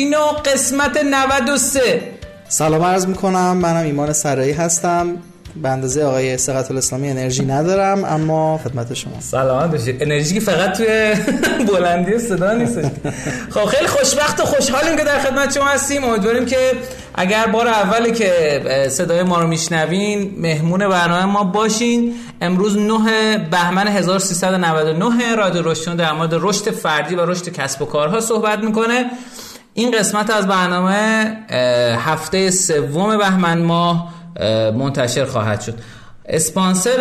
69 قسمت 93 سلام عرض می‌کنم منم ایمان سرایی هستم. به اندازه آقای سقط الاسلامی انرژی ندارم اما خدمت شما. سلام باشید. انرژی که فقط توی بلندی صدا نیست خب خیلی خوشبخت و خوشحالیم که در خدمت شما هستیم. امیدواریم که اگر بار اولی که صدای ما رو میشنوین مهمون برنامه ما باشین. امروز 9 بهمن 1399 رادیو روشن در مورد رشد فردی و رشد کسب و کارها صحبت می‌کنه. این قسمت از برنامه هفته سوم بهمن ماه منتشر خواهد شد. اسپانسر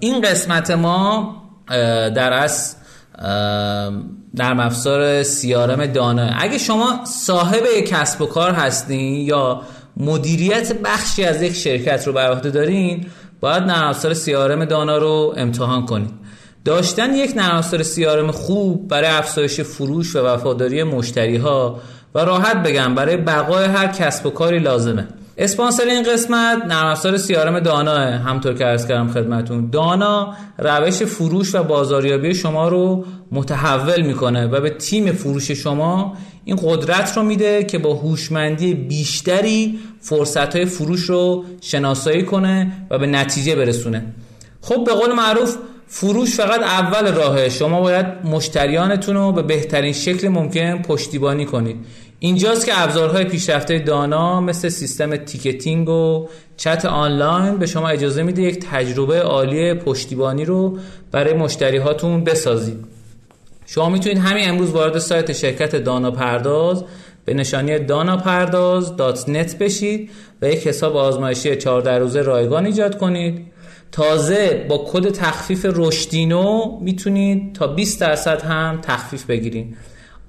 این قسمت ما در از نرم افزار سیارم دانا اگه شما صاحب کسب و کار هستین یا مدیریت بخشی از یک شرکت رو بر عهده دارین باید نرم افزار سیارم دانا رو امتحان کنید. داشتن یک نرم افزار سیارم خوب برای افزایش فروش و وفاداری مشتری ها و راحت بگم برای بقای هر کسب و کاری لازمه. اسپانسر این قسمت نرم افزار سیارم دانا همطور که عرض کردم خدمتون. دانا روش فروش و بازاریابی شما رو متحول می‌کنه و به تیم فروش شما این قدرت رو میده که با هوشمندی بیشتری فرصت های فروش رو شناسایی کنه و به نتیجه برسونه. خب به قول معروف فروش فقط اول راهه. شما باید مشتریانتون رو به بهترین شکل ممکن پشتیبانی کنید. اینجاست که ابزارهای پیشرفته دانا مثل سیستم ticketing و چت آنلاین به شما اجازه میده یک تجربه عالی پشتیبانی رو برای مشتری هاتون بسازید. شما می‌تونید همین امروز وارد سایت شرکت دانا پرداز به نشانی دانا پرداز dot net بشید و یک حساب آزمایشی 14 روزه رایگان ایجاد کنید. تازه با کد تخفیف رشدینو می‌تونید تا 20 درصد هم تخفیف بگیرید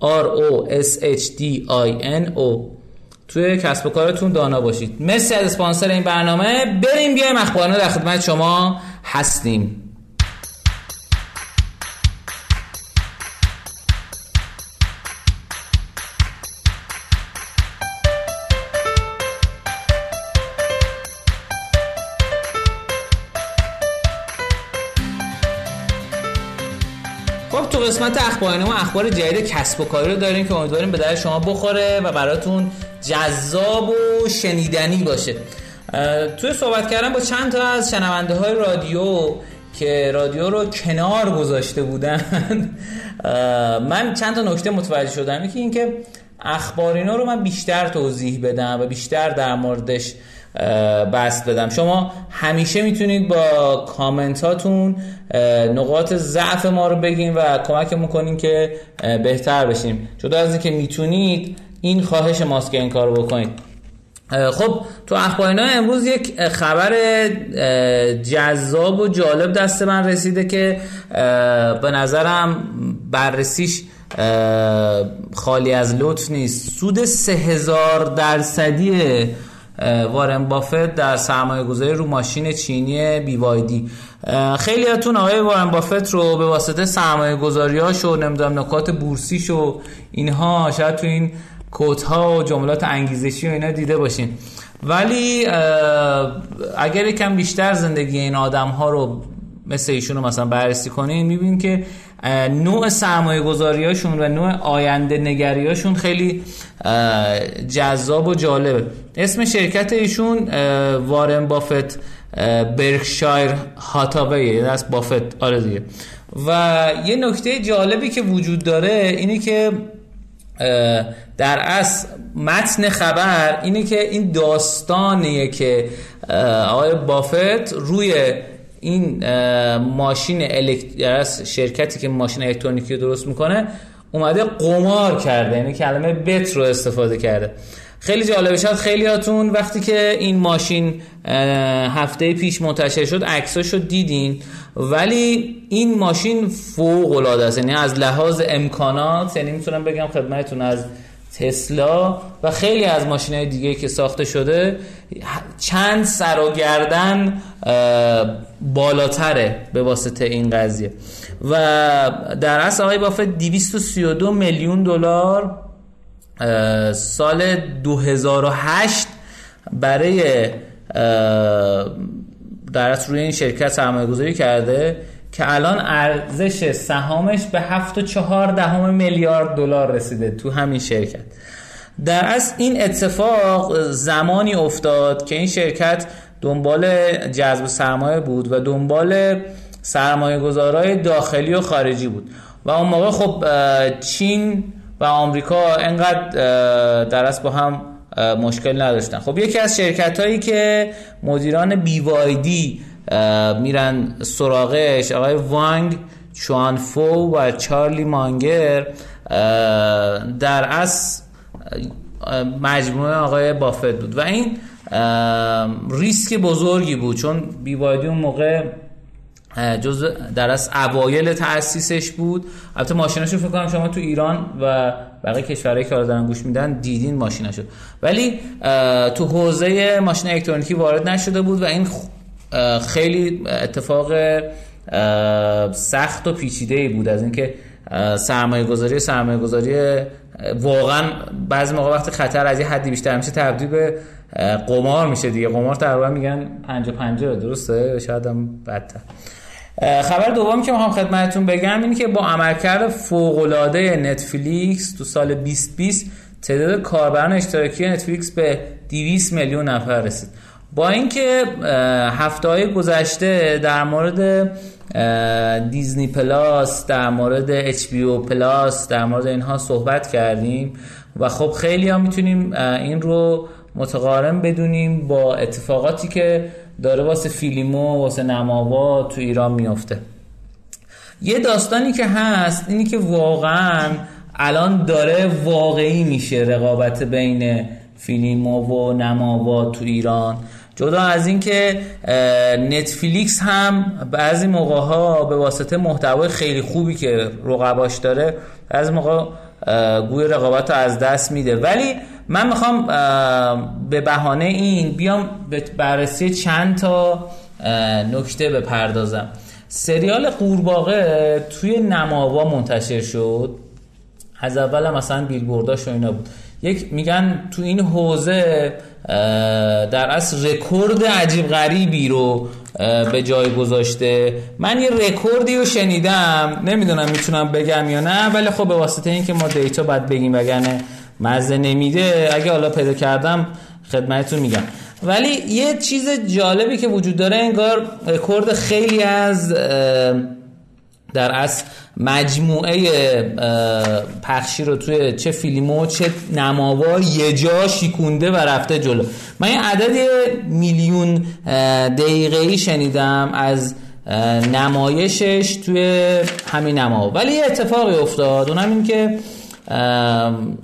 R O S H D I N O توی کسب و کارتون دانا باشید. مرسی از اسپانسر این برنامه. بریم بیایم اخبارنا در خدمت شما هستیم. قسمت اخبار ما اخبار جدید کسب و کاری رو داریم که امیدواریم به در شما بخوره و براتون جذاب و شنیدنی باشه. توی صحبت کردم با چند تا از شنونده های رادیو که رادیو رو کنار گذاشته بودن من چند تا نکته متوجه شدم. یکی اینکه اخبارینا رو من بیشتر توضیح بدم و بیشتر در موردش بست بدم. شما همیشه می‌تونید با کامنت هاتون نقاط ضعف ما رو بگین و کمک می‌کنین که بهتر بشیم. جدا از اینکه می‌تونید این خواهش ماست که این کار بکنید. خب تو اخبارنا امروز یک خبر جذاب و جالب دست من رسیده که به نظرم بررسیش خالی از لطف نیست. سود سه هزار درصدی وارن بافت در سرمایه گذاری رو ماشین چینی بیوایدی. خیلی هاتون آقای وارن بافت رو به واسطه سرمایه گذاری و نمی‌دونم نکات بورسیش و اینها شاید تو این کوت ها و جملات انگیزشی و اینا دیده باشین. ولی اگر یکم بیشتر زندگی این آدم ها رو مثل ایشون رو مثلا بررسی کنین می‌بینین که نوع سرمایه هاشون و نوع آینده نگری هاشون خیلی جذاب و جالبه. اسم شرکت ایشون وارن بافت برکشایر هاتاوی از بافت آره دیگه. و یه نکته جالبی که وجود داره اینه که در اصل متن خبر اینه که این داستانیه که آقای بافت روی این ماشین الکتریک شرکتی که ماشین الکترونیکی رو درست می‌کنه اومده قمار کرده یعنی کلمه بت رو استفاده کرده. خیلی جالبه شد خیلی هاتون وقتی که این ماشین هفته پیش منتشر شد عکساشو دیدین ولی این ماشین فوق العاده است یعنی از لحاظ امکانات یعنی می‌تونم بگم خدمتتون از تسلا و خیلی از ماشین های دیگه که ساخته شده چند سر و گردن بالاتره به واسطه این قضیه. و در اصل آقای بافت 232 میلیون دلار سال 2008 برای در روی این شرکت سرمایه گذاری کرده. که الان ارزش سهامش به 7.4 دهم میلیارد دلار رسیده تو همین شرکت. در از این اتفاق زمانی افتاد که این شرکت دنبال جذب سرمایه بود و دنبال سرمایه گذارای داخلی و خارجی بود. و اون موقع خب چین و آمریکا انقدر در از با هم مشکل نداشتن. خب یکی از شرکت هایی که مدیران بیوایدی میرن سراغش آقای وانگ چوانفو و چارلی مانگر. در از مجموعه آقای بافت بود. و این ریسک بزرگی بود چون بیوایدی اون موقع جز در از اوایل تاسیسش بود. البته ماشیناشو فکر کنم شما تو ایران و بقیه کشورهایی که دارن گوش میدن دیدین ماشیناشو. ولی تو حوزه ماشین الکترونیکی وارد نشده بود و این خیلی اتفاق سخت و پیچیده ای بود از اینکه سرمایه گذاری سرمایه گذاری واقعا بعضی موقع وقتی خطر از یه حدی بیشتر میشه تبدیل به قمار میشه دیگه. قمار تقریبا میگن 50 50 درسته؟ شاید هم بدتر. خبر دومی که می‌خوام خدمتتون بگم اینه که با عملکرد فوق العاده نتفلیکس تو سال 2020 تعداد کاربران اشتراکی نتفلیکس به 200 میلیون نفر رسید. با اینکه هفته های گذشته در مورد دیزنی پلاس در مورد اچ بی او پلاس در مورد اینها صحبت کردیم و خب خیلی ها می‌تونیم این رو متقارن بدونیم با اتفاقاتی که داره واسه فیلمو واسه نماوا تو ایران میافته. یه داستانی که هست اینی که واقعا الان داره واقعی میشه رقابت بین فیلمو و نماوا تو ایران. جدا از اینکه نتفلیکس هم بعضی موقع ها به واسطه محتوای خیلی خوبی که رقباش داره از موقع گوی رقابت رو از دست میده. ولی من می‌خوام به بهانه این بیام به بررسی چند تا نکته بپردازم. سریال قورباغه توی نماوا منتشر شد. از اول مثلا بیلبورداش و اینا بود. یک میگن تو این حوزه در اصل رکورد عجیب غریبی رو به جای گذاشته. من یه رکوردی رو شنیدم. نمی‌دونم می‌تونم بگم یا نه ولی خب به واسطه اینکه ما data باید بگیم وگرنه مزه نمیده. اگه حالا پیدا کردم خدمتتون میگم. ولی یه چیز جالبی که وجود داره انگار رکورد خیلی از در اصل مجموعه پخشی رو توی چه فیلمو چه نماوا یه جا شیکونده و رفته جلو. من یه عدد میلیون دقیقه ای شنیدم از نمایشش توی همین نماوا ولی یه اتفاقی افتاد اونم این که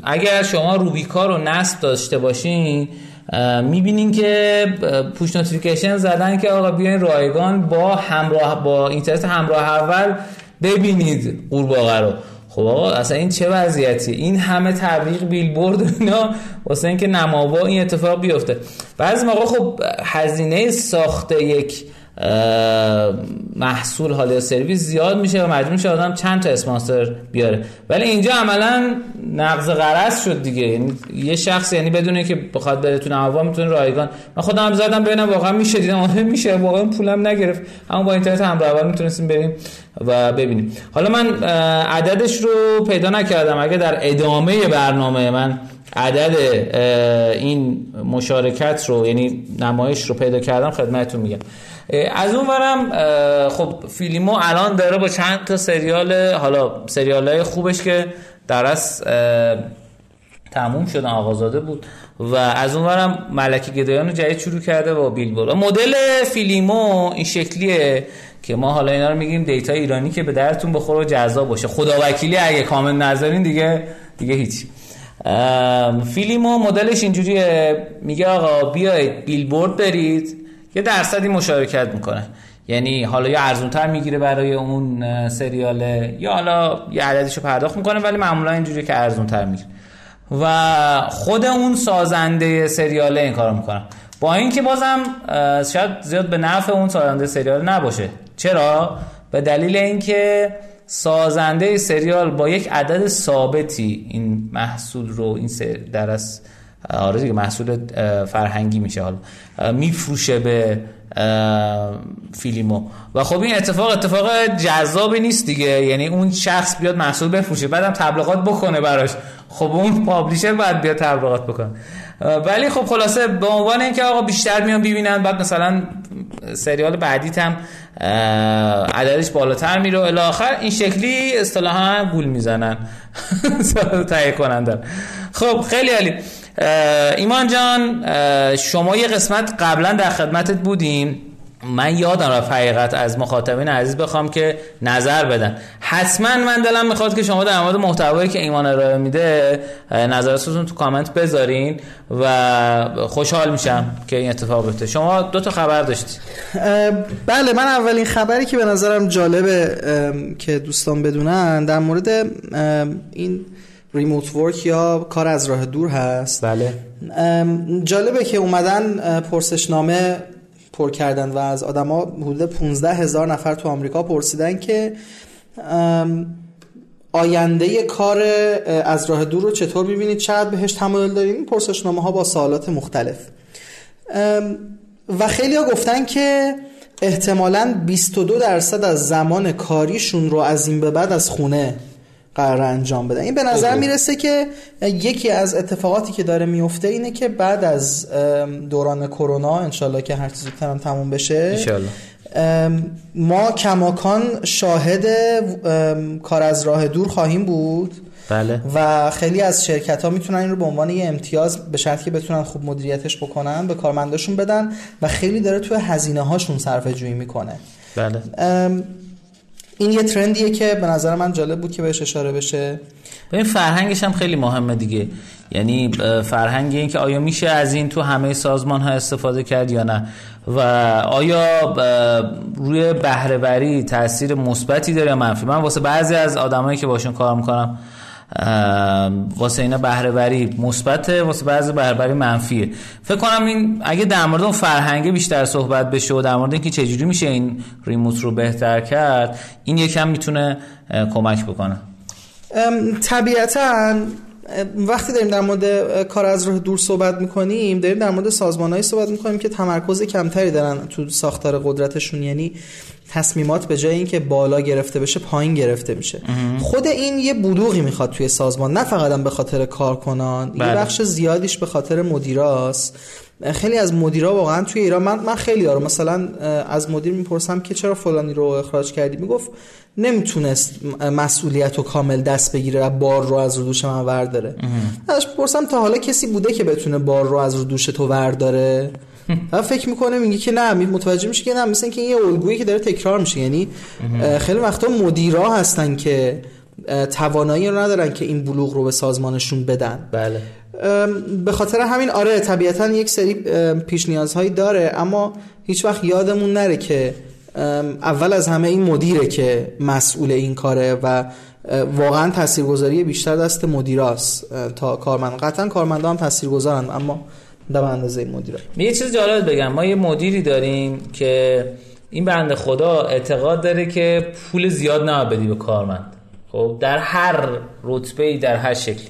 اگر شما روبیکا رو نصب داشته باشین می‌بینین که push notification زدن که آقا بیاین رایگان با همراه با اینترنت همراه اول ببینید قورباغه رو. خب آقا اصلا این چه وضعیتی این همه تبلیغ بیلبورد اینا واسه اینکه نماوا این اتفاق بیفته. بعضی موقع خب هزینه ساخت یک محصول حال سرویس زیاد میشه و مجبور میشه آدم چند تا اسپانسر بیاره. ولی اینجا عملا نقض قرض شد دیگه. یعنی یه شخص یعنی بدونه که بخواد بره تو نماوا می‌تونه رایگان. من خودم زدم ببینم واقعا میشه دیدم آره میشه. واقعا پولم نگرفت. اما با اینترنت همراه می‌تونستیم بریم و ببینیم. حالا من عددش رو پیدا نکردم. اگه در ادامه برنامه من عدد این مشارکت رو یعنی نمایش رو پیدا کردم خدمتتون میگم. از اون برم خب فیلیمو الان داره با چند تا سریال حالا سریال های خوبش که درست تموم شدن آغازاده بود. و از اون برم ملکه گدایان رو جدید شروع کرده با بیلبورد مدل فیلیمو این شکلیه که ما حالا اینا رو میگیم data ایرانی که به دردتون بخوره و جذاب باشه. خدا وکیلی اگه کامل نظرین دیگه دیگه هیچ. فیلیمو مدلش اینجوریه. میگه آقا بیاید بیلبورد برید. یه درصدی مشارکت می‌کنه. یعنی حالا یا ارزونتر می‌گیره برای اون سریاله یا حالا یه عددشو پرداخت می‌کنه ولی معمولا اینجوری که ارزونتر می‌گیره. و خود اون سازنده سریاله این کارو می‌کنه. با اینکه بازم شاید زیاد به نفع اون سازنده سریال نباشه. چرا؟ به دلیل اینکه سازنده سریال با یک عدد ثابتی این محصول رو این در آره دیگه محصول فرهنگی میشه حالا. میفروشه به فیلمو و خب این اتفاق اتفاق جذابی نیست دیگه. یعنی اون شخص بیاد محصول بفروشه بعدم تبلیغات بکنه براش. خب اون پابلیشر باید بیاد تبلیغات بکنه. ولی خب خلاصه به عنوان اینکه آقا بیشتر میان ببینن بعد مثلا سریال بعدی هم عددش بالاتر میره و آخر این شکلی اصطلاحا گول می‌زنن. تهیه کنندن. خب خیلی عالی. ایمان جان شما یه قسمت قبلا در خدمتت بودیم. من یادم رفت حقیقت از مخاطبین عزیز بخوام که نظر بدن. حتما من دلم می‌خواد که شما در مورد محتوایی که ایمان ارائه میده نظراتتون تو کامنت بذارین و خوشحال میشم که این اتفاق بیفته. شما دو تا خبر داشتی بله من اولین خبری که به نظرم جالبه که دوستان بدونن در مورد این ریموت ورک یا کار از راه دور هست؟ بله. جالبه که اومدن پرسشنامه پر کردن و از آدما حدود 15 هزار نفر تو آمریکا پرسیدن که آینده کار از راه دور رو چطور می‌بینید؟ چقدر بهش تمایل دارین؟ پرسشنامه ها با سوالات مختلف. و خیلی ها گفتن که احتمالا 22 درصد از زمان کاریشون رو از این به بعد از خونه قرار انجام بدن. این به نظر می‌رسه که یکی از اتفاقاتی که داره میفته اینه که بعد از دوران کرونا انشالله که هر چیزی هم تموم بشه ما کماکان شاهد کار از راه دور خواهیم بود. بله. و خیلی از شرکت ها می‌تونن این رو به عنوان یه امتیاز به شرطی که بتونن خوب مدیریتش بکنن به کارمنداشون بدن و خیلی داره توی هزینه هاشون صرفه جویی می‌کنه. بله. این یه ترندیه که به نظر من جالب بود که بهش اشاره بشه. این فرهنگش هم خیلی مهمه دیگه. یعنی فرهنگ این که آیا میشه از این تو همه سازمان ها استفاده کرد یا نه؟ و آیا روی بهرهوری تاثیر مثبتی داره یا منفی؟ من واسه بعضی از آدمایی که باشون کار می‌کنم واسه اینا بهرهوری مثبته واسه بعضی بهرهوری منفیه. فکر کنم این اگه در مورد اون فرهنگه بیشتر صحبت بشه و در مورد اینکه چجوری میشه این ریموت رو بهتر کرد این یکم می‌تونه کمک بکنه. طبیعتا وقتی داریم در مورد کار از راه دور صحبت می‌کنیم داریم در مورد سازمانهایی صحبت می‌کنیم که تمرکز کمتری دارن تو ساختار قدرتشون. یعنی تصمیمات به جای اینکه بالا گرفته بشه پایین گرفته میشه. خود این یه بلوغی می‌خواد توی سازمان. نه فقط به خاطر کارکنان بله. یه بخش زیادیش به خاطر مدیراست. خیلی از مدیرا واقعا توی ایران من من خیلی آره مثلا از مدیر می‌پرسم که چرا فلانی رو اخراج کردی؟ می‌گفت نمی‌تونست مسئولیت و کامل دست بگیره و بار رو از رو دوش من ورداره. ازش پرسم تا حالا کسی بوده که بتونه بار رو از رو دوش تو ورداره؟ و فکر می‌کنه میگه که نه متوجه میشه که نه مثل که این یه الگویی که داره تکرار میشه. یعنی خیلی وقتا مدیرا هستن که توانایی رو ندارن که این بلوغ رو به سازمانشون بدن. بله. به خاطر همین آره طبیعتا یک سری پیش نیازهایی داره اما هیچ وقت یادمون نره که اول از همه این مدیره که مسئول این کاره و واقعا تاثیرگذاری بیشتر دست مدیراست. تا کارمند قطعا کارمندا هم تاثیرگذارن اما در اندازه مدیرا یه چیز جالب بگم. ما یه مدیری داریم که این بنده خدا اعتقاد داره که پول زیاد نه بدی به کارمند. خب در هر رتبه در هر شکلی.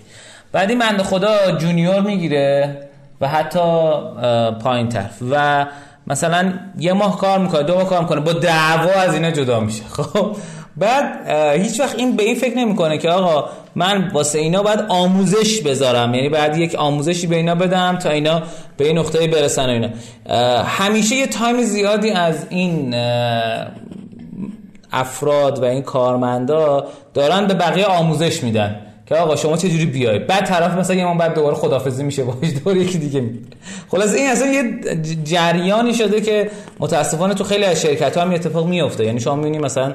بعد این بنده خدا junior می‌گیره و حتی پایین طرف و مثلا یه ماه کار می‌کنه دو ماه کار می‌کنه با دعوا از اینا جدا میشه. خب بعد هیچ وقت این به این فکر نمی‌کنه که آقا من واسه اینا باید آموزش بذارم. یعنی بعد یک آموزشی به اینا بدم تا اینا به این نقطه برسن و اینا. همیشه یه time زیادی از این افراد و این کارمندا دارن به بقیه آموزش میدن که آقا شما چه جوری بیای؟ بعد طرف مثلا یه بعد دوباره خدافظی میشه باش دور یکی دیگه خلاص این اصلا یه جریانی شده که متاسفانه تو خیلی از شرکت ها هم اتفاق میفته یعنی شما می‌بینید مثلا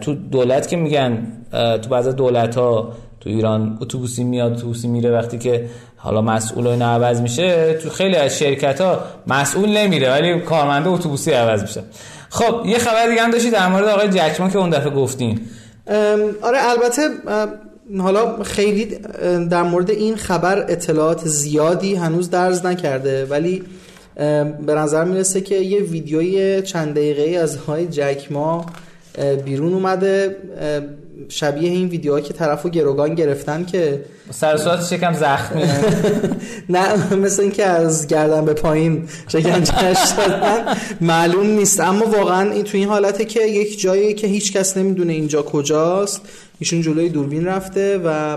تو دولت که میگن تو بعضی دولت ها تو ایران اتوبوسی میاد اتوبوسی میره وقتی که حالا مسئول و عوض میشه تو خیلی از شرکت ها مسئول نمیره ولی کارمنده اتوبوسی عوض میشه خب یه خبر دیگه هم داشتی در مورد آقای جکمان که اون دفعه گفتین. آره البته حالا خیلی در مورد این خبر اطلاعات زیادی هنوز درز نکرده ولی به نظر می‌رسه که یه ویدیوی چند دقیقه از های جکما بیرون اومده شبیه این ویدیوها که طرفو گروگان گرفتن که سر صورتش یکم زخمی. نه مثل اینکه از گردن به پایین شکنجهش دادن معلوم نیست. اما واقعا این تو این حالته که یک جایی که هیچ کس نمی‌دونه اینجا کجاست. ایشون جلوی دوربین رفته و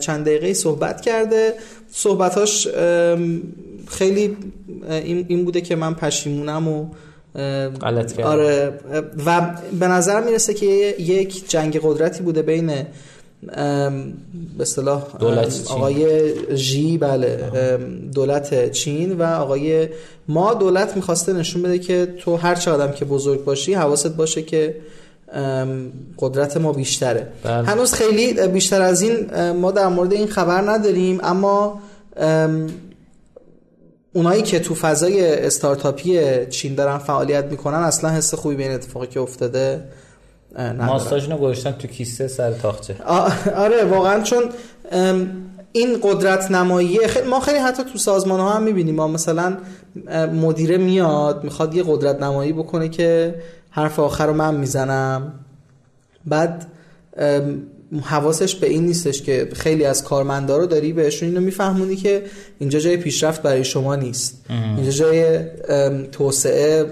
چند دقیقه صحبت کرده. صحبتاش خیلی این بوده که من پشیمونم و غلط آره و به نظر می‌رسه که یک جنگ قدرتی بوده بین به اصطلاح آقای جی بله دولت چین و آقای ما دولت می‌خواسته نشون بده که تو هر چه آدم که بزرگ باشی حواست باشه که قدرت ما بیشتره. بله. هنوز خیلی بیشتر از این ما در مورد این خبر نداریم اما اونایی که تو فضای استارتاپی چین دارن فعالیت می‌کنن اصلا حس خوبی به این اتفاقی که افتاده ماستاژونو گذاشتن تو کیسه سر تاخچه. آره واقعا چون این قدرت نمایی خیلی ما خیلی حتی تو سازمان ها هم می‌بینیم. ما مثلا مدیره میاد می‌خواد یه قدرت نمایی بکنه که حرف آخر رو من می‌زنم. بعد حواسش به این نیستش که خیلی از کارمندا رو داری بهشون اینو میفهمونی که اینجا جای پیشرفت برای شما نیست. اینجا جای توسعه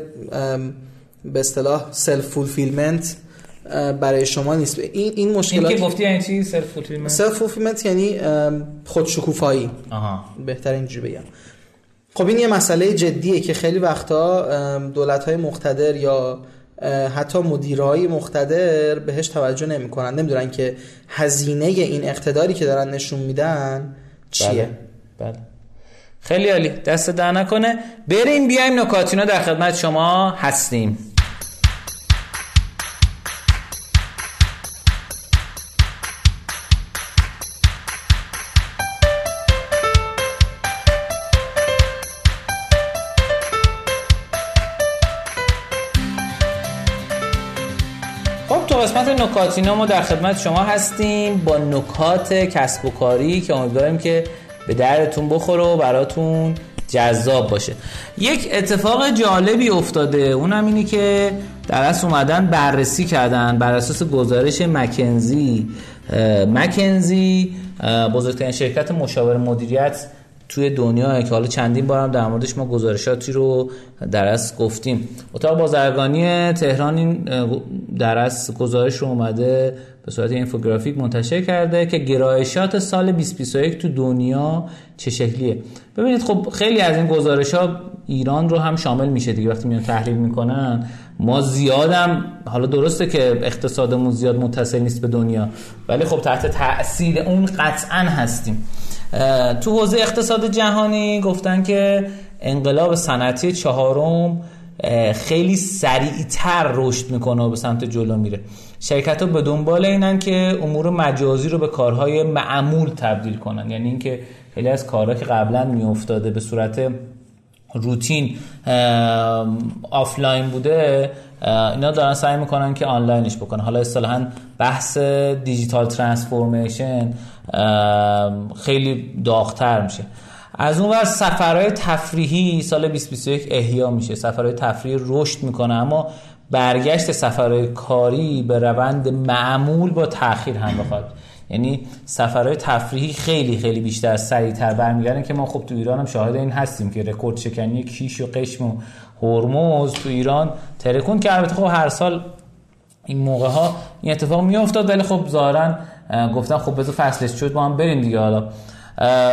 به اصطلاح self fulfillment برای شما نیست. این این مشکلات این که گفتی یعنی چی؟ self fulfillment self fulfillment یعنی خودشکوفایی بهتر اینجوری بگم. خب این یه مسئله جدیه که خیلی وقتا دولت های مقتدر یا حتی مدیرهای مقتدر بهش توجه نمی‌کنن نمی‌دونن که هزینه این اقتداری که دارن نشون میدن چیه بله. بله. خیلی عالی دست در نکنه بریم بیایم نکاتینا در خدمت شما هستیم قسمت نکاتینا ما در خدمت شما هستیم با نکات کسب و کاری که امیدواریم که به دردتون بخوره و براتون جذاب باشه. یک اتفاق جالبی افتاده. اونم اینی که در اصل اومدن بررسی کردن بر اساس گزارش مکنزی. مکنزی بزرگترین شرکت مشاور مدیریت توی دنیا که حالا چندین بارم در موردش ما گزارشاتی رو در از گفتیم. اتاق بازرگانی تهران این در از گزارش رو اومده به صورت اینفوگرافیک منتشر کرده که گرایشات سال 2021 تو دنیا چه شکلیه. ببینید خب خیلی از این گزارش ها ایران رو هم شامل میشه دیگه وقتی میان تحلیل می‌کنن. ما زیادم حالا درسته که اقتصادمون زیاد متصل نیست به دنیا ولی خب تحت تاثیر اون قطعا هستیم. تو حوزه اقتصاد جهانی گفتن که انقلاب صنعتی چهارم خیلی سریعتر رشد می‌کنه و به سمت جلو میره. شرکت ها به دنبال اینن که امور مجازی رو به کارهای معمول تبدیل کنن. یعنی اینکه خیلی از کارها که قبلا میافتاده به صورت روتین آفلاین بوده اینا دارن سعی می‌کنن که آنلاینش بکنن. حالا اصطلاحا بحث digital transformation خیلی داغتر میشه. از اون ور سفرهای تفریحی سال 2021 احیا میشه. سفرهای تفریحی رشد می‌کنه اما برگشت سفرهای کاری به روند معمول با تاخیر هم بخواد. یعنی سفرهای تفریحی خیلی خیلی بیشتر سریعتر برمیگردن که ما خب تو ایران هم شاهد این هستیم که رکورد شکنی کیش و قشم و هرمز تو ایران ترکون که البته خب هر سال این موقع ها این اتفاق می افتاد ولی خب ظاهرا گفتن خب بذار فصلش شد با هم بریم دیگه حالا.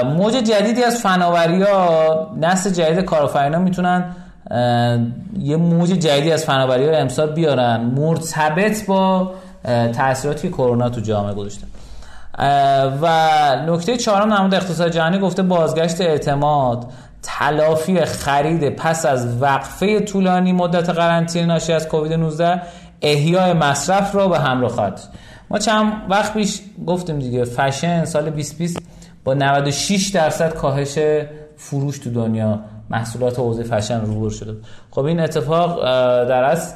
موج جدیدی از فناوری ها نسل جدید کارآفرینا می‌تونن یه موج جدیدی از فناوری ها امسال بیارن. مرتبط با تاثیراتی که کرونا تو جامعه گذاشته. و نکته چهارم نمود اقتصاد جهانی گفته بازگشت اعتماد. تلافی خرید پس از وقفه طولانی مدت قرنطینه ناشی از کووید 19 احیای مصرف را به همراه خواهد ما چند وقت پیش گفتیم دیگه فشن سال 2020 با 96 درصد کاهش فروش تو دنیا محصولات حوزه فشن روبرو شده خب این اتفاق در از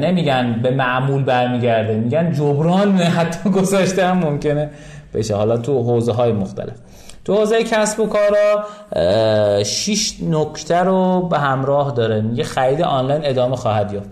نمیگن به معمول برمیگرده میگن جبران حتی گذاشته هم ممکنه بشه. حالا تو حوزه های مختلف. تو حوزه کسب و کارا 6 نکته رو به همراه داره. میگه خرید آنلاین ادامه خواهد یافت.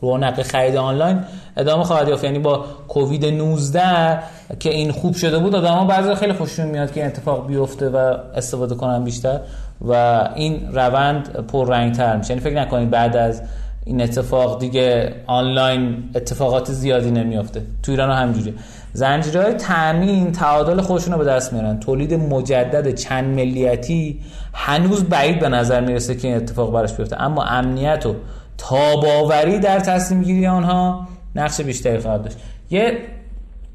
رونق خرید آنلاین ادامه خواهد یافت. یعنی با کووید 19 که این خوب شده بود آدم‌ها بعضی خیلی خوششون میاد که این اتفاق بیفته و استفاده کنن بیشتر و این روند پررنگ‌تر میشه. یعنی فکر نکنید بعد از این اتفاق دیگه آنلاین اتفاقات زیادی نمیافته. تو ایران همجوریه زنجیرهای تامین تعادل خودشون رو به دست میارن. تولید مجدد چند ملیتی هنوز بعید به نظر می‌رسه که این اتفاق براش بیفته. اما امنیت و تاباوری در تصمیم گیری آنها نقش بیشتری خواهد داشت. یه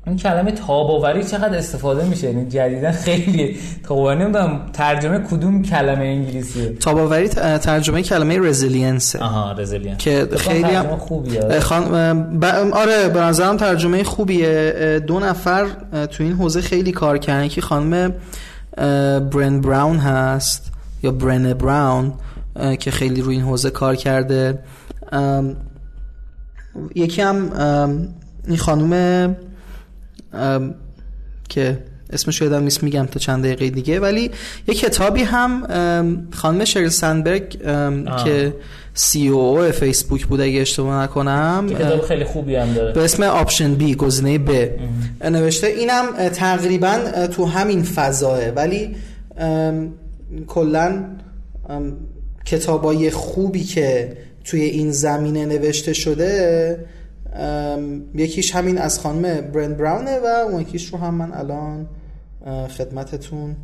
این کلمه تاباوری چقدر استفاده میشه؟ یعنی جدیدا خیلی تاباوری نمی‌دونم ترجمه کدوم کلمه انگلیسیه؟ تاباوری ترجمه کلمه resilience آها resilience که خیلی هم خوبیه. خان... ب... آره به نظرم ترجمه خوبیه. دو نفر تو این حوزه خیلی کار کردن. که خانم برن براون هست یا برن براون که خیلی روی این حوزه کار کرده. یکی هم این خانم که اسمش یادم نیست میگم تا چند دقیقه دیگه. ولی یه کتابی هم خانم شریل سندبرگ که COO فیسبوک بود اگه اشتباه نکنم. کتاب خیلی خوبی هم داره. به اسم Option B گزینه ب نوشته اینم تقریبا تو همین فضاه ولی کلا کتابای خوبی که توی این زمینه نوشته شده یکیش همین از خانم برند براونه و اون یکیش رو هم من الان خدمتتون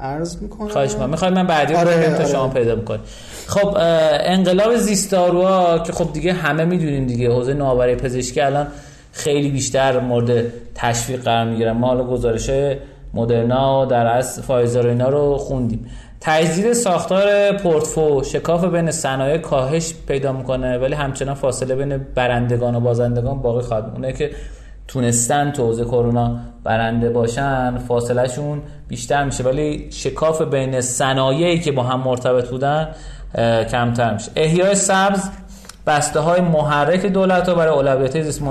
عرض می‌کنم. خواهش من می‌خوای من بعدی آره، تا آره. شما پیدا می‌کنی خب انقلاب زیستاروا که خب دیگه همه می‌دونیم دیگه حوزه نوآوری پزشکی الان خیلی بیشتر مورد تشویق قرار می‌گیرن ما حالا گزارش مدرنا در از فایزر اینا رو خوندیم. تجدید ساختار پورتفو شکاف بین صنایع کاهش پیدا می‌کنه ولی همچنان فاصله بین برندگان و بازندگان باقی خواهد اونه که تونستن تو حوزه کرونا برنده باشن فاصله شون بیشتر میشه. ولی شکاف بین صنایعی که با هم مرتبط بودن کمتر میشه. احیای سبز بسته های محرک دولت ها برای اولویت زیست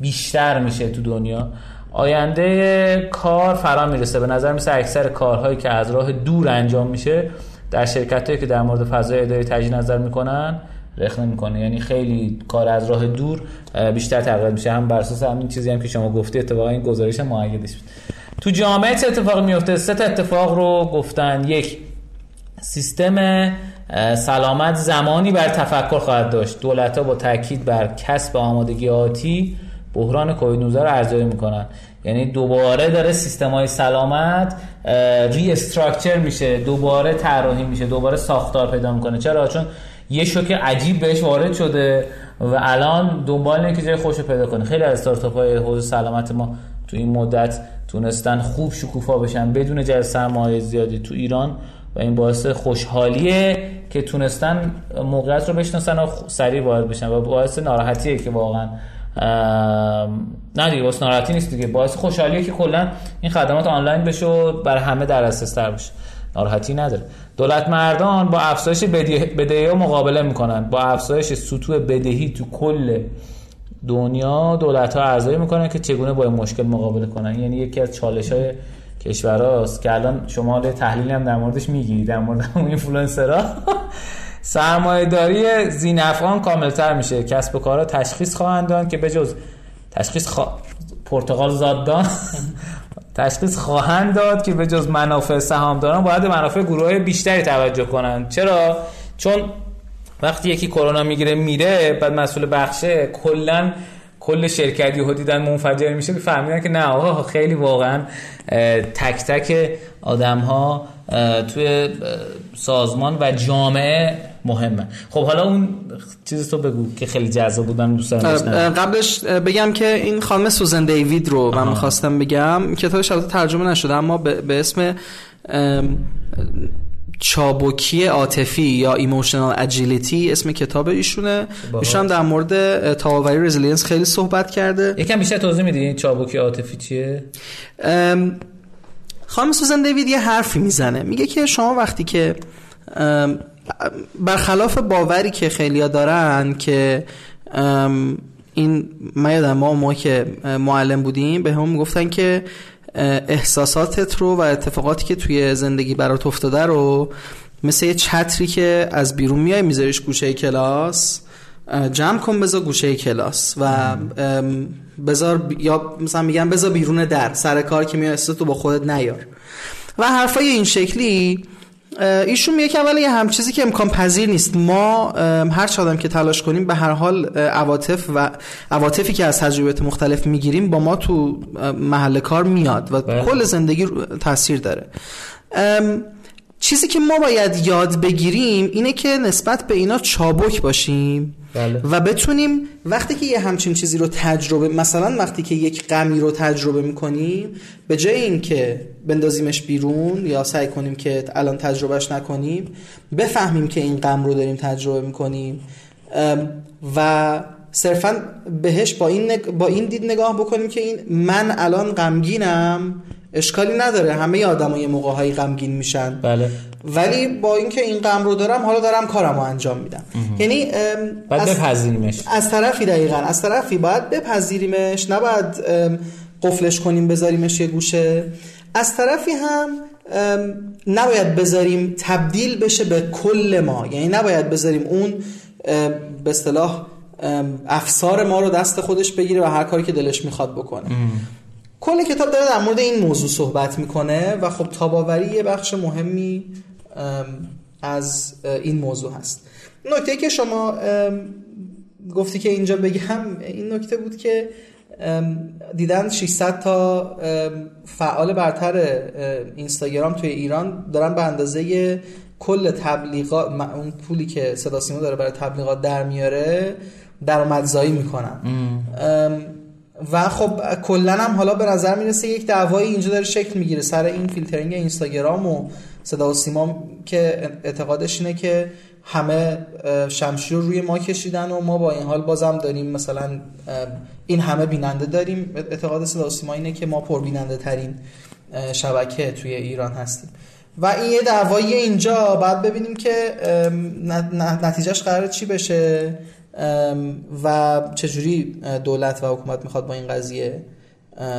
بیشتر میشه تو دنیا. آینده کار فرا می‌رسه. به نظر میسه اکثر کارهایی که از راه دور انجام میشه در شرکت هایی که در مورد فضای اداری تجدید نظر می‌کنن رخ می‌کنه یعنی خیلی کار از راه دور بیشتر تقریبا میشه. هم بر اساس همین چیزی هم که شما گفتی اتفاقا این گزارش معیدش تو جامعه چه اتفاقی میفته سه تا اتفاق رو گفتن. یک سیستم سلامت زمانی بر تفکر خواهد داشت. دولت ها با تاکید بر کسب آمادگی آتی بحران کووید 19 رو ارزیابی می‌کنن. یعنی دوباره داره سیستم های سلامت ری استراکچر میشه دوباره طراحی میشه دوباره ساختار پیدا می‌کنه. چرا؟ چون یه شوک عجیب بهش وارد شده و الان دنبال اینه که جای خوش پیدا کنه. خیلی از استارتاپ های حوزه سلامت ما تو این مدت تونستن خوب شکوفا بشن بدون جذب سرمایه زیادی تو ایران و این باعث خوشحالیه که تونستن موقعیت رو بشناسن و سریع وارد بشن و باعث ناراحتیه که واقعا نه دیگه واسه ناراحتی نیست دیگه. باعث خوشحالیه که کلا این خدمات آنلاین بشه برای همه در تر بشه. ناراحتی نداره. دولت مردان با افزایش بدهی ها مقابله می‌کنن. با افزایش سطوح بدهی تو کل دنیا دولت ها ارزیابی می‌کنن که چگونه با این مشکل مقابله کنن. یعنی یکی از چالش های کشوراست که الان شما تحلیلی هم در موردش میگی در مورد اون اینفلوئنسرها سرمایه داری زینفعان کاملتر میشه. کسب و کارها تشخیص خواهند داد که بجز تشخیص خوا... پرتغال زاددان تشخیص خواهند داد که به جز منافع سهامداران باید منافع گروه بیشتری توجه کنند. چرا؟ چون وقتی یکی کرونا می‌گیره میره بعد مسئول بخشه کلا کل شرکتی ها دیدن منفجر میشه فهمیدن که نه آقا خیلی واقعا تک تک آدم ها توی سازمان و جامعه مهمه. خب حالا اون چیزی تو بگو که خیلی جذاب بود من دوست دارم قبلش بگم که این خانم سوزن دیوید رو من می‌خواستم بگم کتابش البته ترجمه نشده اما به اسم چابکی عاطفی یا emotional agility اسم کتاب ایشونه. ایشون در مورد تاباوری resilience خیلی صحبت کرده. یکم بیشتر توضیح میدی چابکی عاطفی چیه؟ خانم سوزن دیوید یه حرفی می‌زنه. میگه که شما وقتی که برخلاف باوری که خیلیا دارن که این من یادم ما ما که معلم بودیم به هم گفتن که احساساتت رو و اتفاقاتی که توی زندگی برات افتاده رو مثل یه چتری که از بیرون میای میذاریش گوشه کلاس جمع کن بذار گوشه کلاس و بذار یا مثلا میگن بذار بیرون در سر کار که میای تو با خودت نیار. و حرفای این شکلی ایشون میگه که اولا یه هم چیزی که امکان پذیر نیست. ما هر چادم که تلاش کنیم به هر حال عواطف و عواطفی که از تجربیات مختلف می‌گیریم با ما تو محل کار میاد و بله. کل زندگی تاثیر داره. چیزی که ما باید یاد بگیریم اینه که نسبت به اینا چابک باشیم. بله. و بتونیم وقتی که یه همچین چیزی رو تجربه مثلا وقتی که یک غمی رو تجربه می‌کنیم به جای اینکه بندازیمش بیرون یا سعی کنیم که الان تجربهش نکنیم بفهمیم که این غم رو داریم تجربه می‌کنیم. و صرفا بهش با این, با این دید نگاه بکنیم که این من الان غمگینم اشکالی نداره. همه آدمای یه موقع غمگین میشن. بله. ولی با اینکه این غم رو دارم حالا دارم کارمو انجام میدم. یعنی باید بپذیریمش. از طرفی دقیقا از طرفی باید بپذیریمش. نباید قفلش کنیم بذاریمش یه گوشه. از طرفی هم نباید بذاریم تبدیل بشه به کل ما. یعنی نباید بذاریم اون به اصطلاح افسار ما رو دست خودش بگیره و هر کاری که دلش می‌خواد بکنه. کل کتاب داره در مورد این موضوع صحبت می‌کنه و خب تاباوری یه بخش مهمی از این موضوع هست. نکته که شما گفتی که اینجا بگم این نکته بود که دیدن 600 تا فعال برتر اینستاگرام توی ایران دارن به اندازه کل تبلیغات اون پولی که صدا سیما داره برای تبلیغات در میاره درآمدزایی می‌کنن. و خب کلا هم حالا به نظر می‌رسه یک دعوایی اینجا داره شکل می‌گیره سر این فیلترینگ اینستاگرام و صدا و سیما که اعتقادش اینه که همه شمشیر رو روی ما کشیدن و ما با این حال بازم داریم مثلا این همه بیننده داریم. اعتقاد صدا و سیما اینه که ما پربیننده ترین شبکه توی ایران هستیم. و این یه دعوایی اینجا. بعد ببینیم که نتیجهش قرار چی بشه و چجوری دولت و حکومت می‌خواد با این قضیه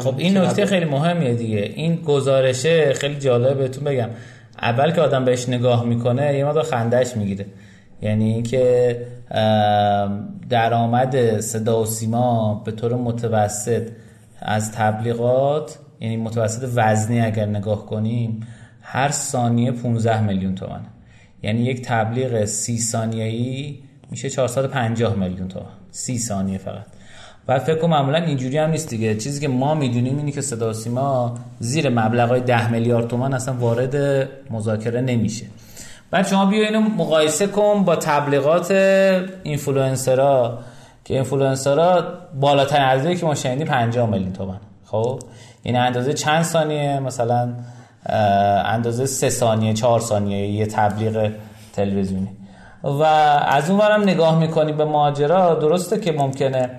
خب این نکته خیلی مهمیه دیگه. این گزارشه خیلی جالبه. بهتون بگم. اول که آدم بهش نگاه می‌کنه یه مقدار خندش می‌گیره. یعنی اینکه درآمد صدا و سیما به طور متوسط از تبلیغات یعنی متوسط وزنی اگر نگاه کنیم هر ثانیه 15 میلیون تومن. یعنی یک تبلیغ سی ثانیه‌ای میشه 450 میلیون تومن. 30 ثانیه فقط. و فکر کنم معمولا اینجوری هم نیست دیگه. چیزی که ما می‌دونیم اینه که صدا سیما زیر های 10 میلیارد تومان اصلا وارد مذاکره نمیشه. بعد شما بیا اینو مقایسه کن با تبلیغات اینفلوئنسرا که اینفلوئنسرا بالاترین عرضه که ما شنیدیم 50 میلیون تومان. خب؟ این اندازه چند ثانیه؟ مثلا اندازه 3 ثانیه 4 ثانیه یه تبلیغ تلویزیونی. و از اون ورم نگاه می‌کنی به ماجرا درسته که ممکنه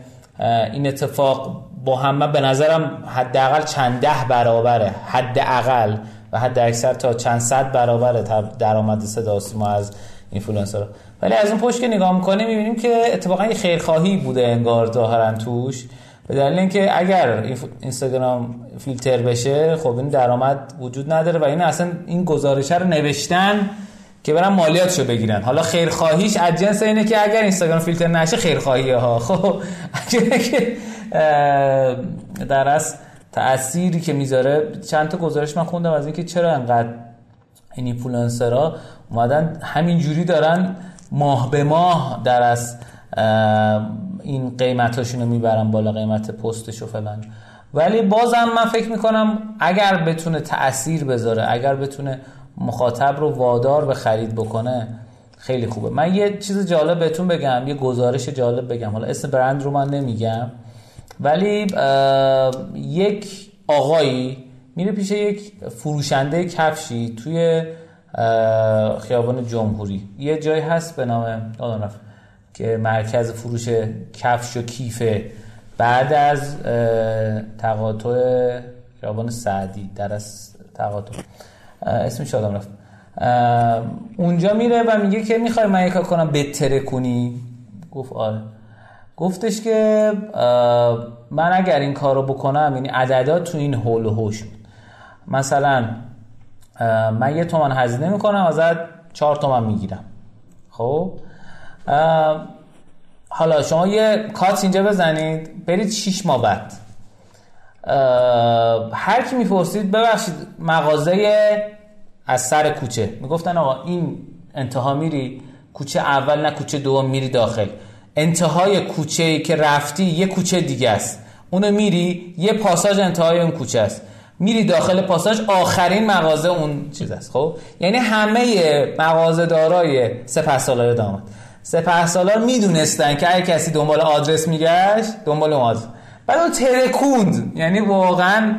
این اتفاق با همه به نظرم حداقل چند ده برابره حداقل و حد اکثر تا چند صد برابره درآمد صدا سیما از اینفلوئنسرها. ولی از اون پشت که نگاه می‌کنیم می‌بینیم که اتفاقا یه خیرخواهی بوده انگار ظاهرا توش. به دلیل اینکه اگر اینستاگرام فیلتر بشه خب این درآمد وجود نداره و این اصلا این گزارشه رو نوشتن که برن مالیاتشو بگیرن. حالا خیرخواهیش از جنس اینه که اگر اینستاگرام فیلتر نشه خیرخواهیه ها. خب که در از تأثیری که می‌ذاره چند تا گزارش من خوندم از اینکه چرا انقدر این اینفلوئنسرها اومدن همین جوری دارن ماه به ماه در از این قیمتاشون رو می‌برن بالا قیمت پستش و فلان. ولی بازم من فکر می‌کنم اگر بتونه تأثیر بذاره اگر بتونه مخاطب رو وادار به خرید بکنه خیلی خوبه. من یه چیز جالب بهتون بگم یه گزارش جالب بگم. حالا اسم برند رو من نمیگم ولی یک آقایی میره پیش یک فروشنده کفشی توی خیابان جمهوری. یه جایی هست به نام که مرکز فروش کفش و کیفه. بعد از تقاطع خیابان سعدی در از تقاطع. اسمش یادم رفت. اونجا میره و میگه که می‌خوای من یکا کنم بتره کنی؟ گفت آره. گفتش که من اگر این کارو بکنم یعنی عددات تو این حول و حوش مثلا من یه تومن هزینه می‌کنم ازت چهار تومن می‌گیرم. خب؟ حالا شما یه کات اینجا بزنید برید 6 ماه بعد. هر کی می‌پرسید ببخشید مغازه از سر کوچه. می‌گفتن آقا این انتها میری کوچه اول نه کوچه دوم میری داخل. انتهای کوچه که رفتی یه کوچه دیگه است. اونو میری یه پاساژ انتهای اون کوچه است. میری داخل پاساژ آخرین مغازه اون چیز است. خب؟ یعنی همه مغازه دارای سپه سالار داماد. سپه سالار می‌دونستن که هر کسی دنبال آدرس میگشت دنبال اون آدرس. بعد اون ترکوند. یعنی واقعا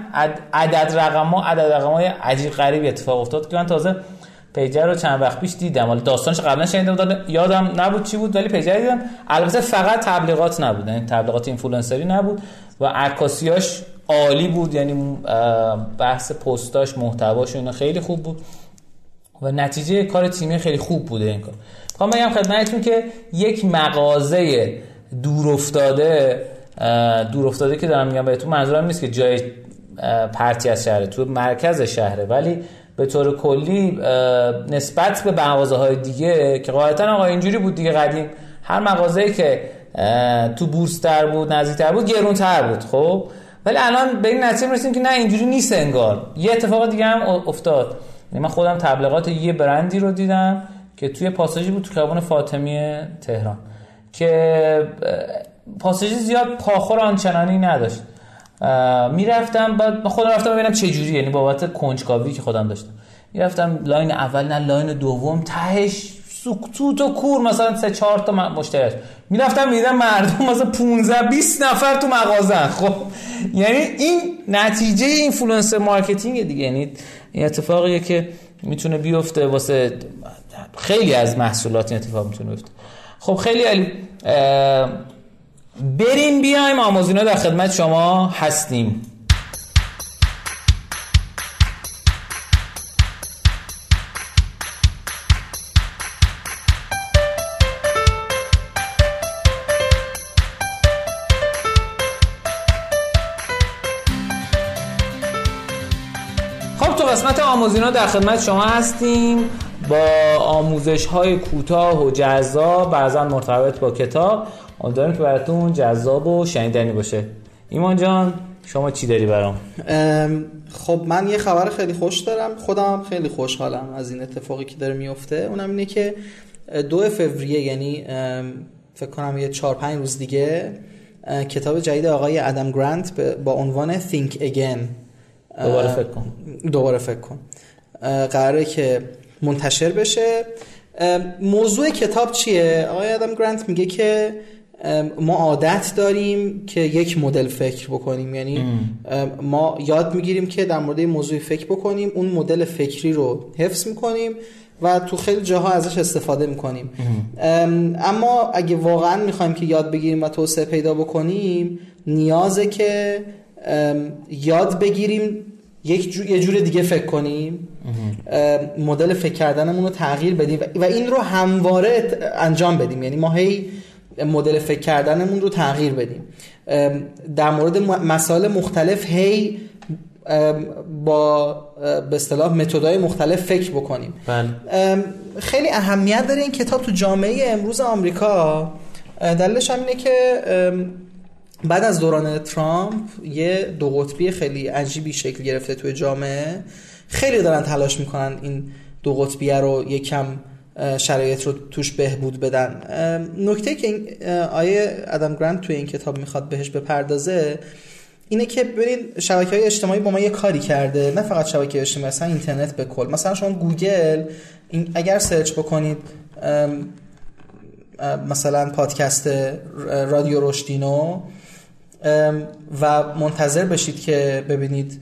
عدد رقم ها عدد رقم های عجیب غریب اتفاق افتاد که من تازه پیجر رو چند وقت پیش دیدم. حالا داستانش قبلا شنیده بودم یادم نبود چی بود ولی پیجر دیدم. البته فقط تبلیغات نبود یعنی تبلیغات اینفلوئنسری نبود و عکاسیاش عالی بود یعنی بحث پستاش محتواش اینا خیلی خوب بود و نتیجه کار تیمی خیلی خوب بوده این کار. می‌خوام بگم خدمتتون که یک مغازه دور افتاده دور افتاده که دارم میگم بهتون منظورم نیست که جای پرتی از شهره تو مرکز شهره ولی به طور کلی نسبت به مغازه های دیگه که قاعدتا آقا اینجوری بود دیگه قدیم هر مغازه‌ای که تو بورس تر بود نزدیکتر بود گرونتر بود خب؟ ولی الان به این نتیجه رسیدیم که نه اینجوری نیست انگار. یه اتفاق دیگه هم افتاد. یعنی من خودم تبلیغات یه برندی رو دیدم که توی پاساژی بود تو خیابان فاطمی تهران که پاساژی زیاد پاخور آنچنانی نداشت. می‌رفتم بعد خودم رفتم ببینم چه جوری یعنی بابت کنجکاوی که خودم داشتم. می‌رفتم line اول نه line دوم تهش سوت و کور مثلا سه چهار تا مشتری می‌رفتم می‌دیدم مردم مثلا 15 20 نفر تو مغازه. خب یعنی این نتیجه influencer marketing دیگه. یعنی این اتفاقیه که می‌تونه بیفته واسه خیلی از محصولات این اتفاق می‌تونه بیفته. خب خیلی علی بریم بیایم آموزینا در خدمت شما هستیم. خب تو قسمت آموزینا در خدمت شما هستیم. با آموزش های کوتاه و جذاب بعضا مرتبط با کتاب امیدوارم که براتون جذاب و شنیدنی باشه. ایمان جان شما چی داری برام؟ خب من یه خبر خیلی خوش دارم. خودم خیلی خوشحالم از این اتفاقی که داره میفته. اونم اینه که دو فوریه یعنی فکر کنم یه چهار پنج روز دیگه کتاب جدید آقای ادم گرانت با عنوان Think Again. دوباره فکر کن. دوباره فکر کن. قراره که منتشر بشه. موضوع کتاب چیه؟ آقای ادم گرانت میگه که ما عادت داریم که یک مدل فکر بکنیم. یعنی ما یاد می‌گیریم که در مورد موضوع فکر بکنیم اون مدل فکری رو حفظ می‌کنیم و تو خیلی جاها ازش استفاده می‌کنیم. اما اگه واقعا می‌خوایم که یاد بگیریم و توسعه پیدا بکنیم نیازه که یاد بگیریم یک جو، یه جور دیگه فکر کنیم. مدل فکر کردنمون رو تغییر بدیم و این رو همواره انجام بدیم. یعنی ما هی مدل فکر کردنمون رو تغییر بدیم. در مورد مسائل مختلف هی با به اصطلاح متدای مختلف فکر بکنیم. بله. خیلی اهمیت داره این کتاب تو جامعه امروز آمریکا. دلیلش هم اینه که بعد از دوران ترامپ یه دو قطبی خیلی عجیبی شکل گرفته توی جامعه. خیلی دارن تلاش می‌کنن این دو قطبیه رو یکم شرایط رو توش بهبود بدن. نکته که آیه ادم گرانت توی این کتاب می‌خواد بهش بپردازه اینه که ببینید شبکه های اجتماعی با ما یه کاری کرده. نه فقط شبکه اجتماعی مثلا اینترنت به کل. مثلا شما گوگل اگر search بکنید مثلا پادکست رادیو رشدینو و منتظر بشید که ببینید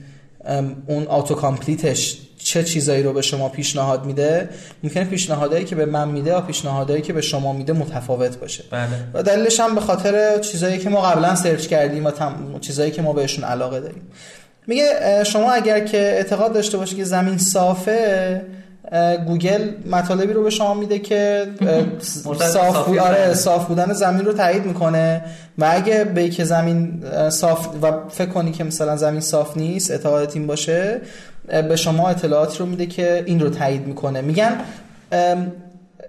اون auto complete ش چه چیزایی رو به شما پیشنهاد میده؟ ممکنه پیشنهادایی که به من میده و پیشنهادایی که به شما میده متفاوت باشه. بله. و دلیلش هم به خاطر چیزایی که ما قبلا search کردیم و تم... چیزایی که ما بهشون علاقه داریم. میگه شما اگر که اعتقاد داشته باشید که زمین صافه گوگل مطالبی رو به شما میده که صاف, آره صاف بودن زمین رو تایید می‌کنه. و اگه به که زمین صاف و فکر کنی که مثلا زمین صاف نیست اعتقادت این باشه به شما اطلاعات رو میده که این رو تایید می‌کنه. میگن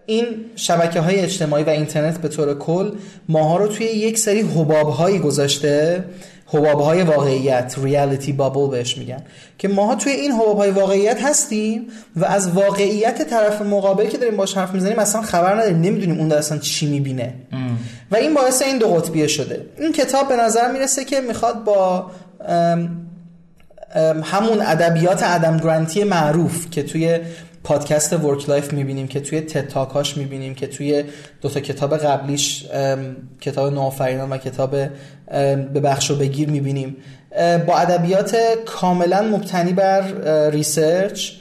این شبکه های اجتماعی و اینترنت به طور کل ماها رو توی یک سری حباب هایی گذاشته حباب های واقعیت reality bubble بهش میگن که ماها توی این حباب های واقعیت هستیم و از واقعیت طرف مقابل که داریم باش حرف می‌زنیم اصلا خبر نداریم نمی‌دونیم اون اصلا چی می‌بینه. و این باعث این دو قطبیه شده. این کتاب به نظر می‌رسه که می‌خواد با همون ادبیات ادم گرانتی معروف که توی پادکست WorkLife می‌بینیم که توی TED Talk اش می‌بینیم که توی دو تا کتاب قبلیش کتاب نوآفرینان و کتاب ببخش و بگیر می‌بینیم. با ادبیات کاملا مبتنی بر research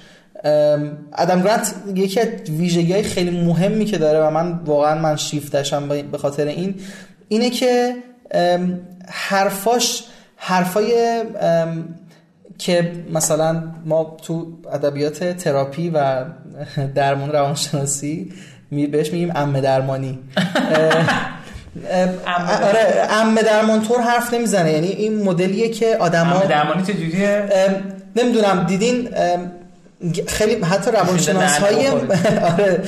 ادم گرانت یکی از ویژگی خیلی مهمی که داره و من واقعا من شیفتشم به خاطر این اینه که حرفاش حرفای که مثلا ما تو ادبیات تراپی و درمان روانشناسی می بهش میگیم امه درمانی. آره امه درمان طور حرف نمی‌زنه. یعنی این مدلیه که آدما امه درمانی چجوریه؟ نمی‌دونم دیدین؟ خیلی حتی روانشناس های آره.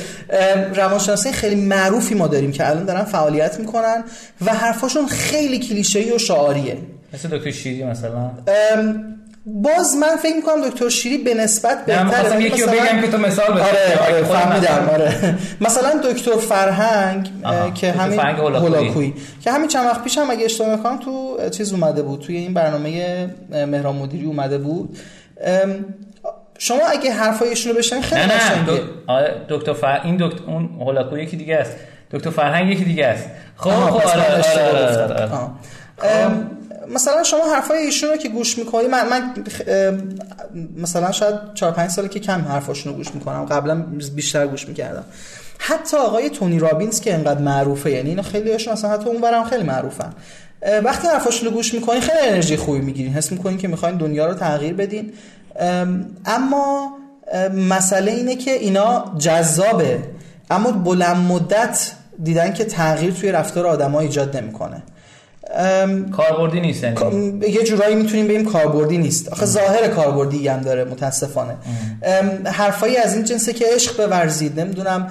روانشناسی خیلی معروفی ما داریم که الان دارن فعالیت می‌کنن و حرفاشون خیلی کلیشه‌ای و شعاریه مثل دکتر شیری مثلا. باز من فکر می‌کنم دکتر شیری به نسبت بهتره. من یکی رو بگم که تو مثال بزنی آره آره فهمیدم آره. مثلا دکتر فرهنگ که همین هولاکویی. که همین چند وقت پیش هم اگه اشتباه نکنم تو چیز اومده بود توی این برنامه مهران مدیری اومده بود. شما اگه حرفایشون رو بشنوید خیلی قشنگه. دکتر فر... این دکتر اون هولاکویی یکی دیگه است. دکتر فرهنگ یکی دیگه است. خب خب آره آره, آره. مثلا شما حرفای ایشون رو که گوش می‌کنی من, من مثلا شاید 4 5 ساله که کم حرفاشون رو گوش می‌کنم. قبلا بیشتر گوش می‌کردم. حتی آقای تونی رابینز که انقدر معروفه یعنی اینا خیلی هاشون اصلا حتی اونورم خیلی معروفن. وقتی حرفاشون رو گوش می‌کنی خیلی انرژی خوبی می‌گیرین حس می‌کنین که می‌خواین دنیا رو تغییر بدین. اما مسئله اینه که اینا جذابه. اما بلند مدت دیدن که تغییر توی رفتار آدما ایجاد نمی‌کنه. کاربردی نیست یعنی؟ یه جورایی می‌تونیم بگیم کاربردی نیست. آخه ظاهر کاربردی هم داره متاسفانه. حرفایی از این جنسه که عشق بورزید. نمی‌دونم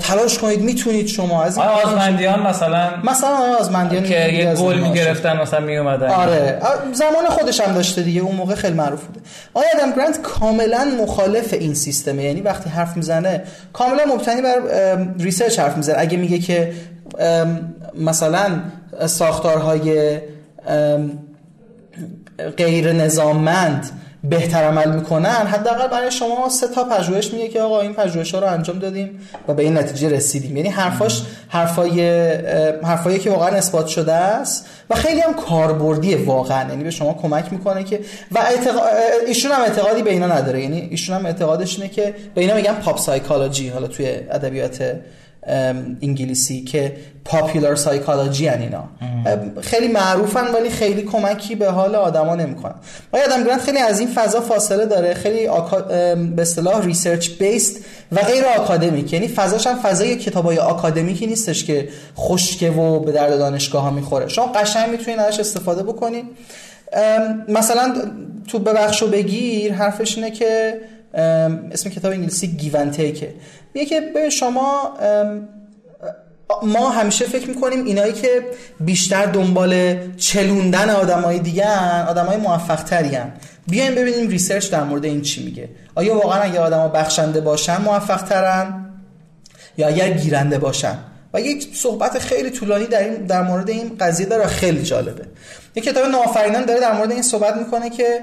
تلاش کنید می‌تونید شما. از این آزمندیان مثلا مثلا آزمندیان که یه گل می‌گرفتن مثلا میومدن آره. زمان خودش هم داشته دیگه. اون موقع خیلی معروف بوده. آیا ادم گرانت کاملا مخالف این سیستمه. یعنی وقتی حرف می‌زنه کاملا مبتنی بر research حرف می‌زنه. اگه میگه که مثلا ساختارهای غیر نظاممند بهتر عمل می‌کنن حداقل برای شما سه تا پژوهش میگه که آقا این پژوهش ها رو انجام دادیم و به این نتیجه رسیدیم. یعنی حرفاش حرفای حرفایی که واقعا اثبات شده است و خیلی هم کاربردیه واقعا. یعنی به شما کمک می‌کنه که و ایشون هم اعتقادی به اینا نداره. یعنی ایشون هم اعتقادش اینه که به اینا میگن پاپ سایکولوژی حالا توی ادبیات انگلیسی که popular psychology ان اینا. خیلی معروفن ولی خیلی کمکی به حال آدما نمی‌کنن. و آدم گرانت خیلی از این فضا فاصله داره. خیلی آکا... به اصطلاح research based و غیر آکادمیک یعنی فضاش هم فضای کتابای آکادمیکی نیستش که خشکه و به درد دانشگاه ها می‌خوره. شما قشنگ می‌تونید ازش استفاده بکنید مثلا تو ببخشو بگیر حرفش اینه که اسم کتاب انگلیسی Give and Take ه میگه که به شما ما همیشه فکر می‌کنیم اینایی که بیشتر دنبال چلوندن آدمای دیگه آدمای موفق تری بیایم ببینیم research در مورد این چی میگه. آیا واقعا اگه آدما بخشنده باشن موفق ترن یا اگر گیرنده باشن؟ و یک صحبت خیلی طولانی در, این در مورد این قضیه داره خیلی جالبه. یک کتاب نوآفرینان داره در مورد این صحبت می‌کنه که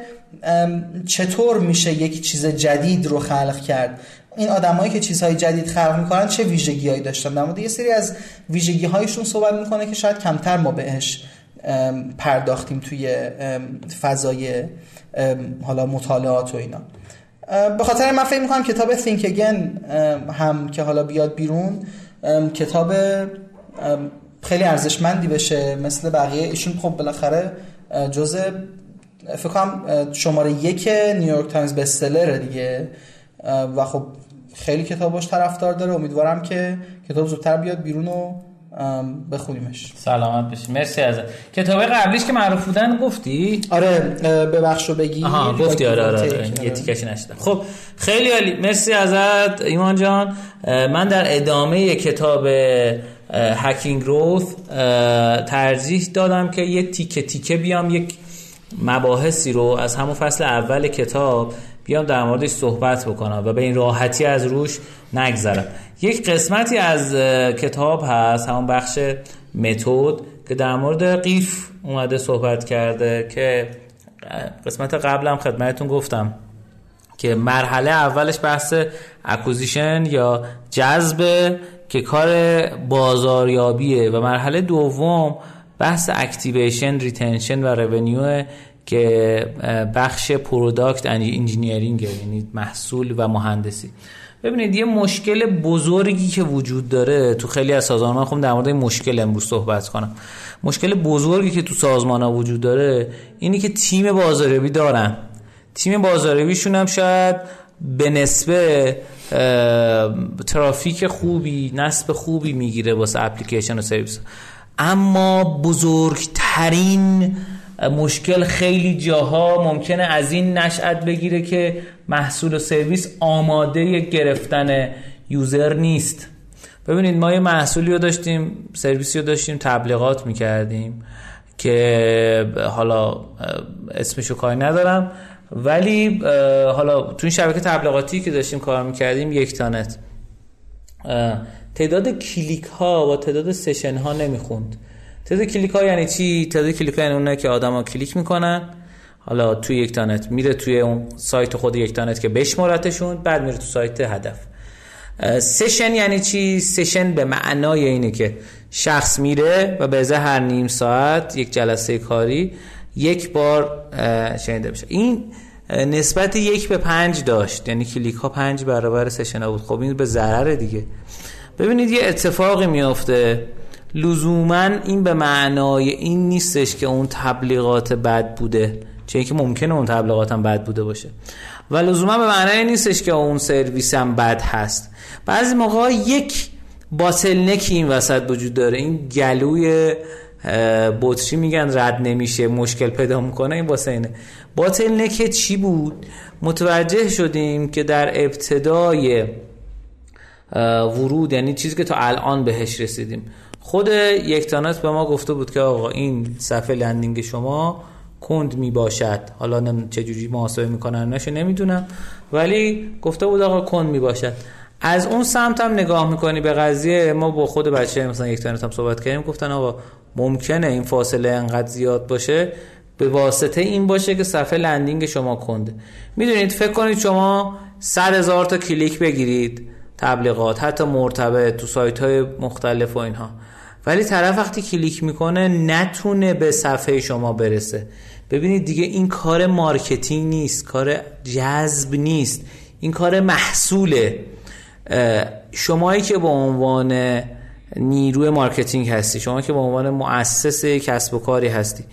چطور میشه یک چیز جدید رو خلق کرد؟ این آدمایی که چیزهای جدید خلق می‌کنن چه ویژگیهایی داشتن؟ در مورد یه سری از ویژگی هایشون صحبت می‌کنه که شاید کمتر ما بهش پرداختیم توی فضای حالا مطالعات و اینا. به خاطر من فکر می‌کنم کتاب Think Again هم که حالا بیاد بیرون کتاب خیلی ارزشمندی بشه مثل بقیه. ایشون خب بالاخره جزء فکر کنم شماره یک نیویورک تایمز بستسلره دیگه. و خب خیلی کتاباش طرفدار داره. امیدوارم که کتاب زودتر بیاد بیرون و بخونیمش. سلامت بشی مرسی ازت کتاب قبلیش که معروف بودن گفتی؟ آره ببخشو بگی. آها گفتی آره آره, آره. یه تیکش نشدم. خب خیلی عالی. مرسی ازت ایمان جان. من در ادامه کتاب هکینگ روث ترجیح دادم که یه تیکه تیکه بیام یک مباحثی رو از همون فصل اول کتاب بیام در موردش صحبت بکنم و به این راحتی از روش نگذرم. یک قسمتی از کتاب هست همون بخش متد که در مورد قیف اومده صحبت کرده که قسمت قبلم خدمتتون گفتم که مرحله اولش بحث acquisition یا جذب که کار بازاریابیه و مرحله دوم بحث activation retention و revenue که بخش product engineering یعنی محصول و مهندسی. ببینید یه مشکل بزرگی که وجود داره تو خیلی از سازمان ها خب در مورد مشکل امروز صحبت کنم. مشکل بزرگی که تو سازمان ها وجود داره اینی که تیم بازاریابی دارن. تیم بازاریابیشون هم شاید به نسبه ترافیک خوبی نسب خوبی می‌گیره واسه اپلیکیشن و سرویس. اما بزرگترین مشکل خیلی جاها ممکنه از این نشأت بگیره که محصول و سرویس آماده گرفتن یوزر نیست. ببینید ما یه محصولی رو داشتیم سرویسی رو داشتیم تبلیغات می‌کردیم که حالا اسمشو کاری ندارم ولی حالا تو این شبکه تبلیغاتی که داشتیم کار می‌کردیم یکتانت. تعداد کلیک ها و تعداد session ها نمی‌خوند. تعداد کلیک ها یعنی چی؟ تعداد کلیک ها یعنی اونه که آدما کلیک می‌کنن. حالا توی یکتانت میره توی اون سایت خود یکتانت که بشمارتشون بعد میره تو سایت هدف. session یعنی چی؟ session به معنای اینه که شخص میره و به ازای هر نیم ساعت یک جلسه کاری یک بار شنیده بشه این نسبت یک به پنج داشت. یعنی کلیک ها پنج برابر سشن ها بود. خب این به ضرر دیگه. ببینید یه اتفاقی میافته. لزوما این به معنای این نیستش که اون تبلیغات بد بوده چه که ممکنه اون تبلیغات هم بد بوده باشه. و لزوما به معنای نیستش که اون سرویس هم بد هست. بعضی موقع یک باتلنکی این وسط وجود داره. این گلوی بطری میگن رد نمیشه مشکل پیدا می‌کنه این واسه اینه. باتلنک چی بود؟ متوجه شدیم که در ابتدای ورود یعنی چیزی که تا الان بهش رسیدیم. خود یک تانت به ما گفته بود که آقا این صفحه لندینگ شما کند می باشد حالا چجوری محاسبه می‌کنن نشه نمی‌دونم. ولی گفته بود آقا کند می باشد از اون سمت هم نگاه می‌کنی به قضیه. ما با خود بچه های مثلا یکتا هم صحبت کردیم گفتن آقا ممکنه این فاصله انقدر زیاد باشه. به واسطه این باشه که صفحه landing شما کنده. می‌دونید فکر کنید شما 100 هزار تا کلیک بگیرید تبلیغات حتی مرتبط تو سایت های مختلف و اینها. ولی طرف وقتی کلیک می‌کنه نتونه به صفحه شما برسه. ببینید دیگه این کار marketing نیست کار جذب نیست. این کار محصوله. شمایی که به عنوان نیروی marketing هستی شما که به عنوان مؤسس کسب و کاری هستی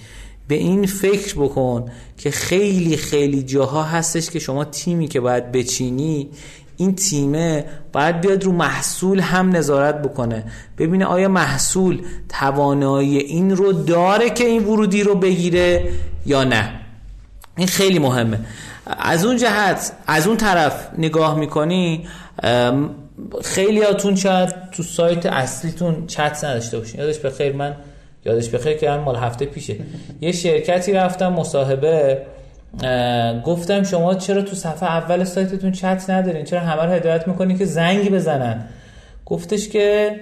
به این فکر بکن که خیلی خیلی جاها هستش که شما تیمی که باید بچینی این تیمه باید بیاد رو محصول هم نظارت بکنه. ببینه آیا محصول توانایی این رو داره که این ورودی رو بگیره یا نه. این خیلی مهمه. از اون جهت از اون طرف نگاه می‌کنی خیلی هاتون شاید تو سایت اصلیتون چت نداشته باشین. یادش بخیر من یادش بخیر که مال هفته پیشه. یه شرکتی رفتم مصاحبه گفتم شما چرا تو صفحه اول سایتتون چت ندارین؟ چرا همه رو هدایت می‌کنین که زنگ بزنن؟ گفتش که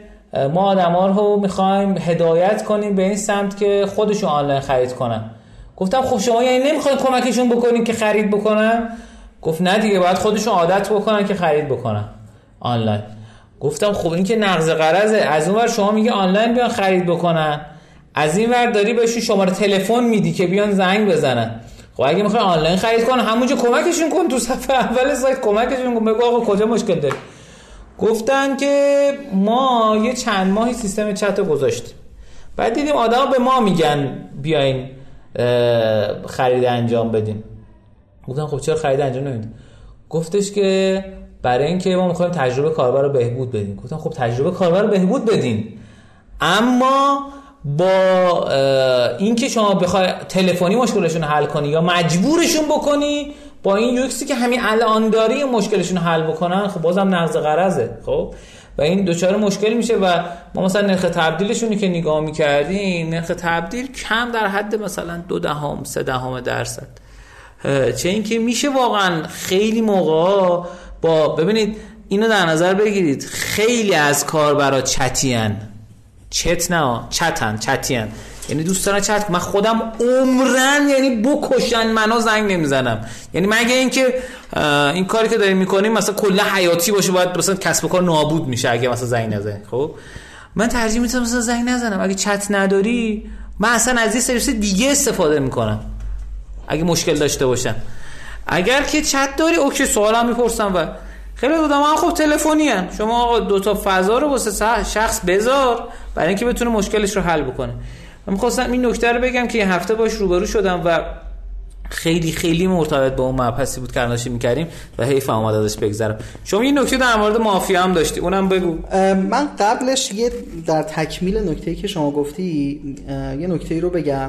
ما آدما رو می‌خوایم هدایت کنیم به این سمت که خودشون آنلاین خرید کنن. گفتم خب شما یعنی نمی‌خواین کمکشون بکنین که خرید بکنن؟ گفت نه دیگه باید خودشون عادت بکنن که خرید بکنن آنلاین. گفتم خب این که نقض قرضه از اون شما میگه آنلاین بیان خرید بکنن. از این ور داری بهشون شماره تلفن میدی که بیان زنگ بزنن. خب اگه می‌خوای آنلاین خرید کن همونجا کمکشون کن تو صفحه اول سایت کمکشون کن. بگو آقا کجا مشکل داری؟ گفتن که ما یه چند ماهی سیستم چت گذاشتیم. بعد دیدیم آدم به ما میگن بیاین خرید انجام بدیم گفتم خب چرا خرید انجام نمیدیم گفتش که برای اینکه ما می‌خوایم تجربه کاربر رو بهبود بدیم. گفتم خب تجربه کاربر رو بهبود بدین. اما با اینکه شما بخوای تلفنی مشکلشون حل کنی یا مجبورشون بکنی با این یوکسی که همین الان داری مشکلشون حل بکنن خب بازم نقض قرضه خب؟ و این دوچار مشکل میشه و ما مثلا نرخ تبدیلشونی که نگاه می‌کردیم نرخ تبدیل کم در حد مثلا دو دهم سه دهم درصد. چه اینکه میشه واقعا خیلی موقع با ببینید اینو در نظر بگیرید خیلی از کاربرا چتیان چت نه چتن چتیان یعنی دوست دارن چت من خودم عمرن یعنی بکشن منو زنگ نمی‌زنم. یعنی مگه اینکه این کاری که داریم می‌کنیم مثلا کلا حیاتی باشه باید مثلا کسب و کار نابود میشه اگه مثلا زنگ نزنه خب؟ من ترجیح میدم مثلا زنگ نزنم. اگه چت نداری من اصلا از یه سرویس دیگه استفاده می‌کنم اگه مشکل داشته باشم. اگر که چت داری اوکی سوالم می‌پرسم و خیلی بودم من خب تلفنی شما دو تا فضا رو واسه شخص بذار برای اینکه بتونه مشکلش رو حل بکنه. من می‌خواستم این نکته رو بگم که یه هفته باش روبرو شدم و خیلی خیلی مرتبط با اون مبحثی بود که می می‌کردیم و حیف آمد ازش بگذرم. شما این نکته در مورد مافیا هم داشتی. اونم بگو. من قبلش یه در تکمیل نکته که شما گفتی یه نکته رو بگم.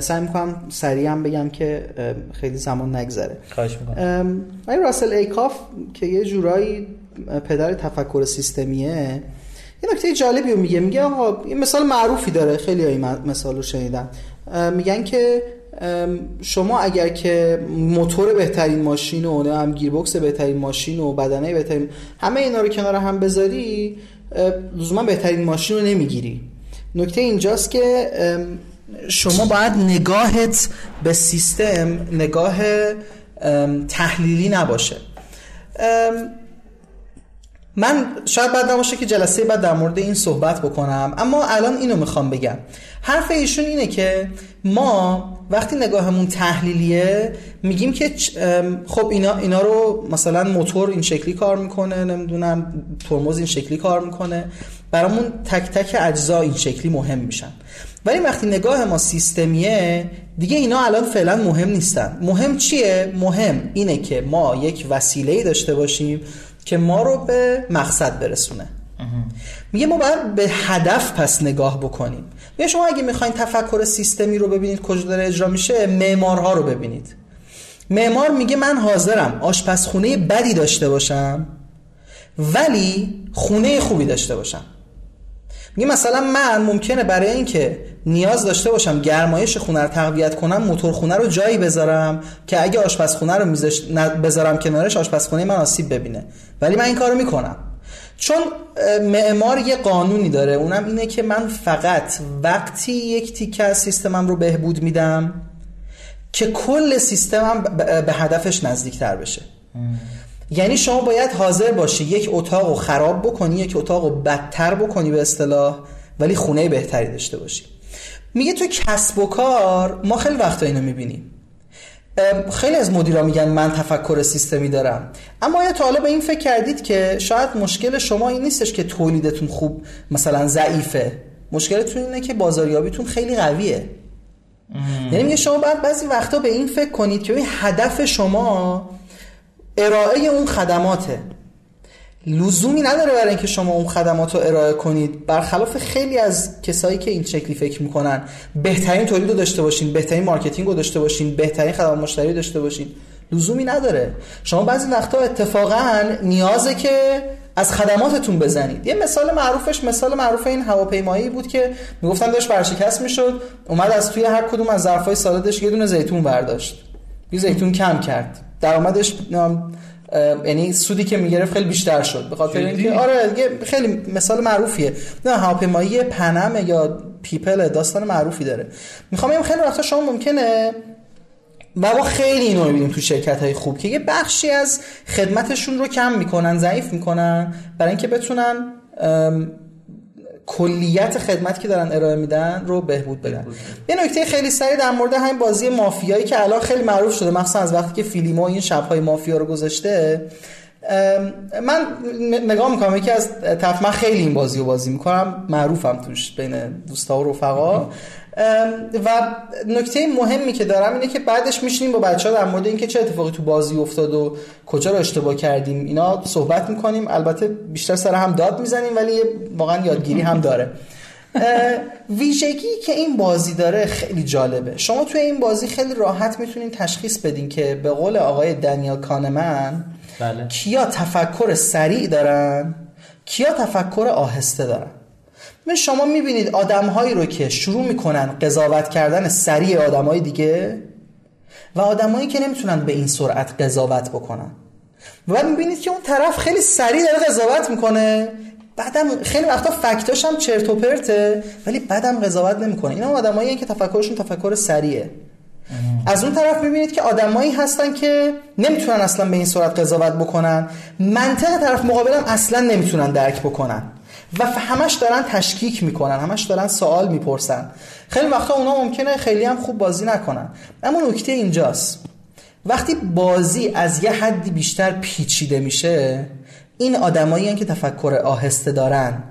سعی می‌کنم سریع هم بگم که خیلی زمان نگذره. خواهش می‌کنم. راسل ایکاف که یه جورایی پدر تفکر سیستمیه یه نکته جالبی رو میگه. میگه آقا این مثال معروفی داره. خیلی این مثال رو شنیدن. میگن که شما اگر که موتور بهترین ماشین و هم گیربکس بهترین ماشین و بدنه بهترین همه اینا رو کنار هم بذاری لزوما بهترین ماشین رو نمی‌گیری. نکته اینجاست که شما باید نگاهت به سیستم نگاه تحلیلی نباشه. من شاید بعد نباشه که جلسه بعد در مورد این صحبت بکنم اما الان اینو می‌خوام بگم. حرف ایشون اینه که ما وقتی نگاهمون تحلیلیه میگیم که خب اینا, اینا رو مثلا موتور این شکلی کار می‌کنه نمی‌دونم ترمز این شکلی کار می‌کنه. برامون تک تک اجزا این شکلی مهم میشن. ولی وقتی نگاه ما سیستمیه دیگه اینا الان فعلا مهم نیستن. مهم چیه؟ مهم اینه که ما یک وسیله داشته باشیم که ما رو به مقصد برسونه. میگه ما باید به هدف پس نگاه بکنیم. میگه شما اگه می‌خواین تفکر سیستمی رو ببینید کجا داره اجرا میشه معمارها رو ببینید. معمار میگه من حاضرم آشپزخونه بدی داشته باشم ولی خونه خوبی داشته باشم. میگه مثلا من ممکنه برای اینکه نیاز داشته باشم گرمایش خونه رو تقویت کنم موتور خونه رو جایی بذارم که اگه آشپزخونه رو میزش... بذارم کنارش آشپزخونه من آسیب ببینه. ولی من این کارو می‌کنم. چون معمار یه قانونی داره. اونم اینه که من فقط وقتی یک تیکه از سیستمم رو بهبود میدم که کل سیستمم به هدفش نزدیکتر بشه. یعنی شما باید حاضر باشی یک اتاق رو خراب بکنی یک اتاق رو بدتر بکنی به اصطلاح ولی خونه بهتری داشته باشی. میگه تو کسب و کار ما خیلی وقتا اینو می‌بینیم. خیلی از مدیرا میگن من تفکر سیستمی دارم. اما یا تا حالا به این فکر کردید که شاید مشکل شما این نیستش که تولیدتون خوب مثلا ضعیفه؟ مشکلتون اینه که بازاریابیتون خیلی قویه. یعنی میگه شما باید بعضی وقتا به این فکر کنید که هدف شما ارائه اون خدماته. لزومی نداره برای اینکه شما اون خدمات رو ارائه کنید. برخلاف خیلی از کسایی که این شکلی فکر می‌کنن بهترین تولید رو داشته باشین بهترین marketing رو داشته باشین بهترین خدمات مشتری داشته باشین. لزومی نداره. شما بعضی وقتا اتفاقا نیازه که از خدماتتون بزنید. یه مثال معروفش مثال معروف این هواپیمایی بود که می‌گفتن داشت ورشکست می‌شد اومد از توی هر کدوم از ظرفای سالادش یه دونه زیتون برداشت. یه زیتون کم کرد. درآمدش یعنی سودی که می‌گرفت خیلی بیشتر شد به خاطر اینکه آره خیلی مثال معروفیه. نه هواپیمایی Pan Am یا پیپل داستان معروفی داره. می‌خوام خیلی وقتا شما ممکنه و ما خیلی اینو می‌بینیم تو شرکت های خوب که یه بخشی از خدمتشون رو کم می‌کنن ضعیف می‌کنن برای اینکه بتونن کلیت خدمت که دارن ارائه میدن رو بهبود بدن. یه نکته خیلی سریع در مورد همین بازی مافیایی که الان خیلی معروف شده مخصوصا از وقتی که فیلیمو این شبهای مافیا رو گذاشته من نگاه می‌کنم یکی از تف خیلی این بازی رو بازی می‌کنم معروفم توش بین دوستا و رفقا. و نکته مهمی که دارم اینه که بعدش میشینیم با بچه ها در مورد اینکه چه اتفاقی تو بازی افتاد و کجا رو اشتباه کردیم. اینا صحبت می‌کنیم. البته بیشتر سر هم داد می‌زنیم ولی واقعا یادگیری هم داره. ویژگی که این بازی داره خیلی جالبه. شما توی این بازی خیلی راحت می‌تونین تشخیص بدین که به قول آقای دنیال کانمن بله. کیا تفکر سریع دارن کیا تفکر آهسته دارن. من شما می‌بینید آدمهایی رو که شروع می‌کنن قضاوت کردن سریع آدمهای دیگه و آدمایی که نمی‌تونن به این سرعت قضاوت بکنن. و بعد می‌بینید که اون طرف خیلی سریع داره قضاوت می‌کنه. بعدم خیلی وقتا فکتاش هم چرت و پرته ولی بعدم قضاوت نمی‌کنه. اینا آدمایی که تفکرشون تفکر سریعه. از اون طرف می‌بینید که آدمایی هستن که نمی‌تونن اصلا به این صورت قضاوت بکنن. منطق طرف مقابلم اصلا نمی‌تونن درک بکنن. و همش دارن تشکیک می‌کنن همش دارن سوال می‌پرسن. خیلی وقتا اونا ممکنه خیلی هم خوب بازی نکنن. اما نکته اینجاست. وقتی بازی از یه حدی بیشتر پیچیده میشه این آدمایی که تفکر آهسته دارن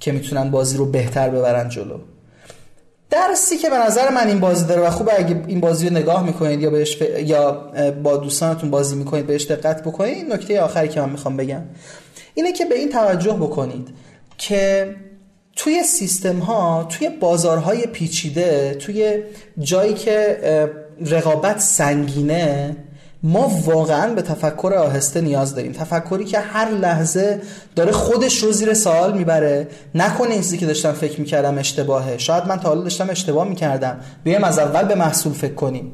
که می‌تونن بازی رو بهتر ببرن جلو. درسی که به نظر من این بازی داره و خوبه اگه این بازی رو نگاه می‌کنید یا بهش یا با دوستانتون بازی می‌کنید بهش دقت بکنید نکته آخری که من می‌خوام بگم اینه که به این توجه بکنید. که توی سیستم ها توی بازارهای پیچیده توی جایی که رقابت سنگینه ما واقعا به تفکر آهسته نیاز داریم. تفکری که هر لحظه داره خودش رو زیر سوال می‌بره. نکنه این چیزی که داشتم فکر می‌کردم اشتباهه. شاید من تا حالا داشتم اشتباه می‌کردم. بیایم از اول به محصول فکر کنیم.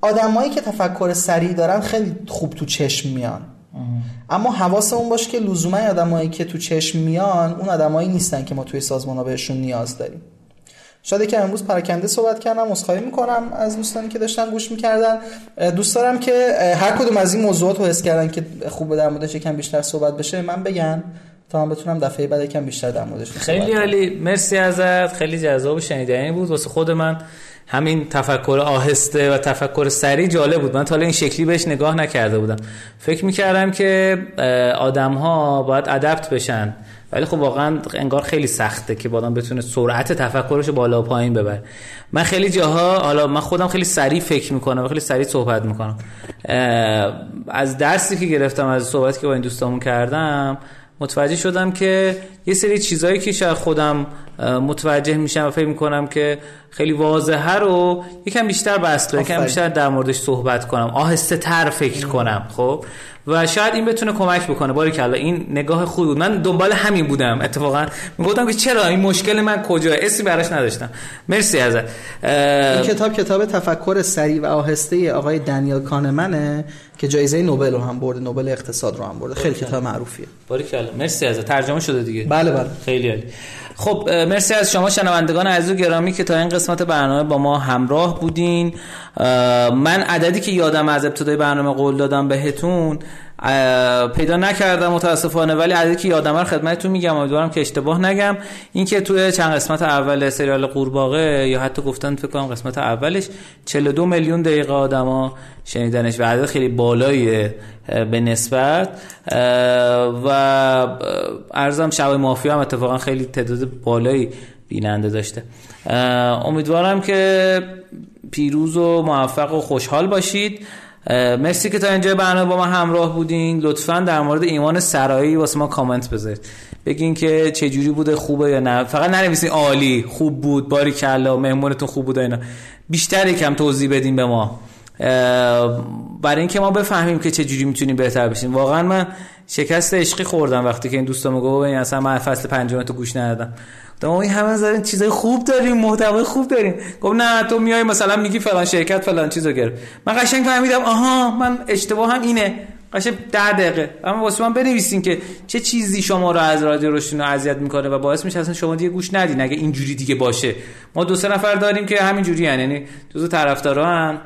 آدمایی که تفکر سریع دارن خیلی خوب تو چشم میان. اما حواسمون باشه که لزوما آدمایی که تو چشم میان اون آدمایی نیستن که ما توی سازمان ها بهشون نیاز داریم. شاید که امروز پراکنده صحبت کردم عذرخواهی می‌کنم از دوستانی که داشتن گوش می‌کردن. دوست دارم که هر کدوم از این موضوعات رو حس کردن که خوبه در موردش یکم بیشتر صحبت بشه من بگن تا من بتونم دفعه بعد یکم بیشتر در موردش خیلی عالی. مرسی ازت. خیلی جذاب و شنیدنی بود. واسه خود من همین تفکر آهسته و تفکر سریع جالب بود. من تا این شکلی بهش نگاه نکرده بودم. فکر می‌کردم که آدم ها باید ادپت بشن. ولی خب واقعا انگار خیلی سخته که بادم بتونه سرعت تفکرش بالا و پایین ببره. من خیلی جاها حالا من خودم خیلی سریع فکر می‌کنم و خیلی سریع صحبت می‌کنم. از درسی که گرفتم از صحبتی که با این دوستامون کردم متوجه شدم که یه سری چیزهایی که شاید خودم متوجه میشم و فکر می‌کنم که خیلی واضحه رو یکم بیشتر بست یکم بیشتر در موردش صحبت کنم. آهسته تر فکر کنم خب؟ و شاید این بتونه کمک بکنه. باری کلا این نگاه خوب بود. من دنبال همین بودم اتفاقا. می‌گفتم که چرا؟ این مشکل من کجا؟ اسمی براش نداشتم. مرسی ازت. این کتاب کتاب تفکر سریع و آهسته آقای دنیل کانمنه که جایزه نوبل رو هم برده نوبل اقتصاد رو هم برده. خیلی کتاب معروفیه. باری کلا مرسی ازت. ترجمه شده دیگه. بله بله. خیلی عالی. خب مرسی از شما شنوندگان عزیز و گرامی که تا این قسمت برنامه با ما همراه بودین. من عددی که یادم از ابتدای برنامه قول دادم بهتون پیدا نکردم متاسفانه ولی عددی که یادم رو خدمتتون میگم امیدوارم که اشتباه نگم. اینکه توی چند قسمت اول سریال قورباغه یا حتی گفتن فکر کنم قسمت اولش 42 میلیون دقیقه آدما شنیدنش و عدد خیلی بالایی به نسبت. و ارزم شب مافیا هم اتفاقا خیلی تعداد بالایی بیننده داشته. امیدوارم که پیروز و موفق و خوشحال باشید. مرسی که تا اینجا برنامه با ما همراه بودین. لطفا در مورد ایمان سرایی واسه ما کامنت بذارید. بگین که چه جوری بوده خوبه یا نه. فقط ننویسین عالی خوب بود باری کلا مهمونتون خوب بود اینا. بیشتر یکم توضیح بدین به ما. برای اینکه ما بفهمیم که چه جوری می‌تونیم بهتر بشیم. واقعا من شکست عشقی خوردم وقتی که این دوستام گفت اصلا من فصل پنجم تو گوش ندادم. ما این همه زدن چیزای خوب داریم محتوای خوب داریم. گفت نه تو میای مثلا میگی فلان شرکت فلان چیزو گرفت من قشنگ فهمیدم آها من اشتباه هم اینه. قشنگ 10 دقیقه. اما واسه من بنویسین که چه چیزی شما رو از رادیو رشدینو اذیت می‌کنه و باعث میشه اصلا شما دیگه گوش ندین. اگه اینجوری دیگه باشه. ما دو سه نفر داریم که همینجوری یعنی جزو طرفداران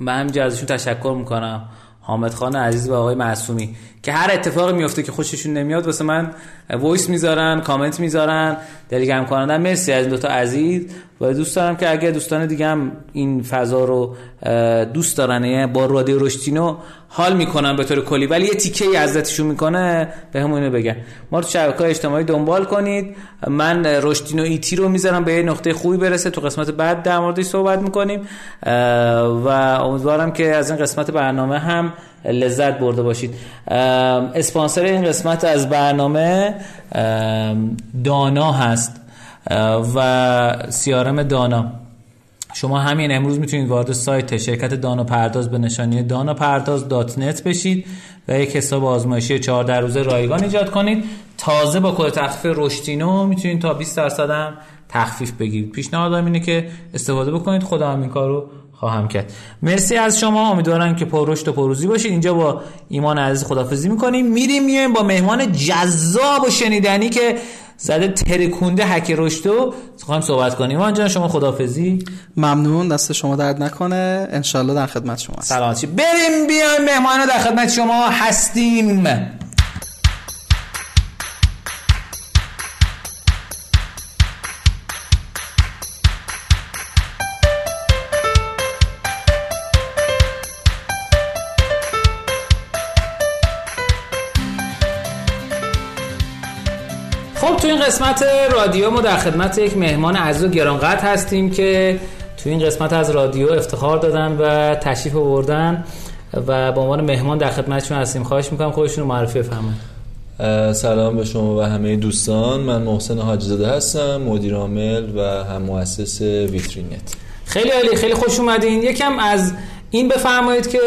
من همینجا ازشون تشکر می‌کنم. حامد خان عزیز و آقای معصومی. که هر اتفاقی میفته که خوششون نمیاد واسه من voice می‌ذارن کامنت می‌ذارن دلگرم کنندن مرسی از این دوتا عزیز. و دوست دارم که اگه دوستان دیگه هم این فضا رو دوست دارن یعنی با رادیو رشدینو حال می‌کنن به طور کلی ولی یه تیکه ای عزتشون می‌کنه به بگن ما رو شبکه اجتماعی دنبال کنید. من رشتینو ایتی رو می‌ذارم به یه نقطه خوبی برسه. تو قسمت بعد در موردش صحبت می‌کنیم. و امیدوارم که از این قسمت برنامه هم لذت برده باشید. اسپانسر این قسمت از برنامه دانا هست و سیارم دانا. شما همین امروز می‌تونید وارد سایت شرکت دانا پرداز به نشانی دانا پرداز dot net بشید و یک حساب آزمایشی 14 روزه رایگان ایجاد کنید. تازه با کد تخفیف رشدینو می‌تونید تا 20 درصد هم تخفیف بگیرید. پیشنهادم اینه که استفاده بکنید. خودم هم این کارو خواهم کرد. مرسی از شما. امیدوارم که پر رشد و پیروزی باشید. اینجا با ایمان عزیز خدافظی می‌کنیم. میریم میایم با مهمان جذاب و شنیدنی که زده ترکونده حک رشدو خواهیم صحبت کنیم. ایمان جان شما خدافظی ممنون. دست شما درد نکنه. انشالله در خدمت شما سلامتی. بریم بیایم. مهمان در خدمت شما هستیم. قسمت رادیو ما در خدمت یک مهمان عزیز و گرانقدر هستیم که تو این قسمت از رادیو افتخار دادن و تشریف آوردن و به عنوان مهمان در خدمتشون هستیم. خواهش می‌کنم خودشون رو معرفی بفرمایید. سلام به شما و همه دوستان. من محسن حاجزاده هستم مدیر عامل و هم مؤسس ویترینت. خیلی عالی خیلی خوش اومدین. یکم از این بفرمایید که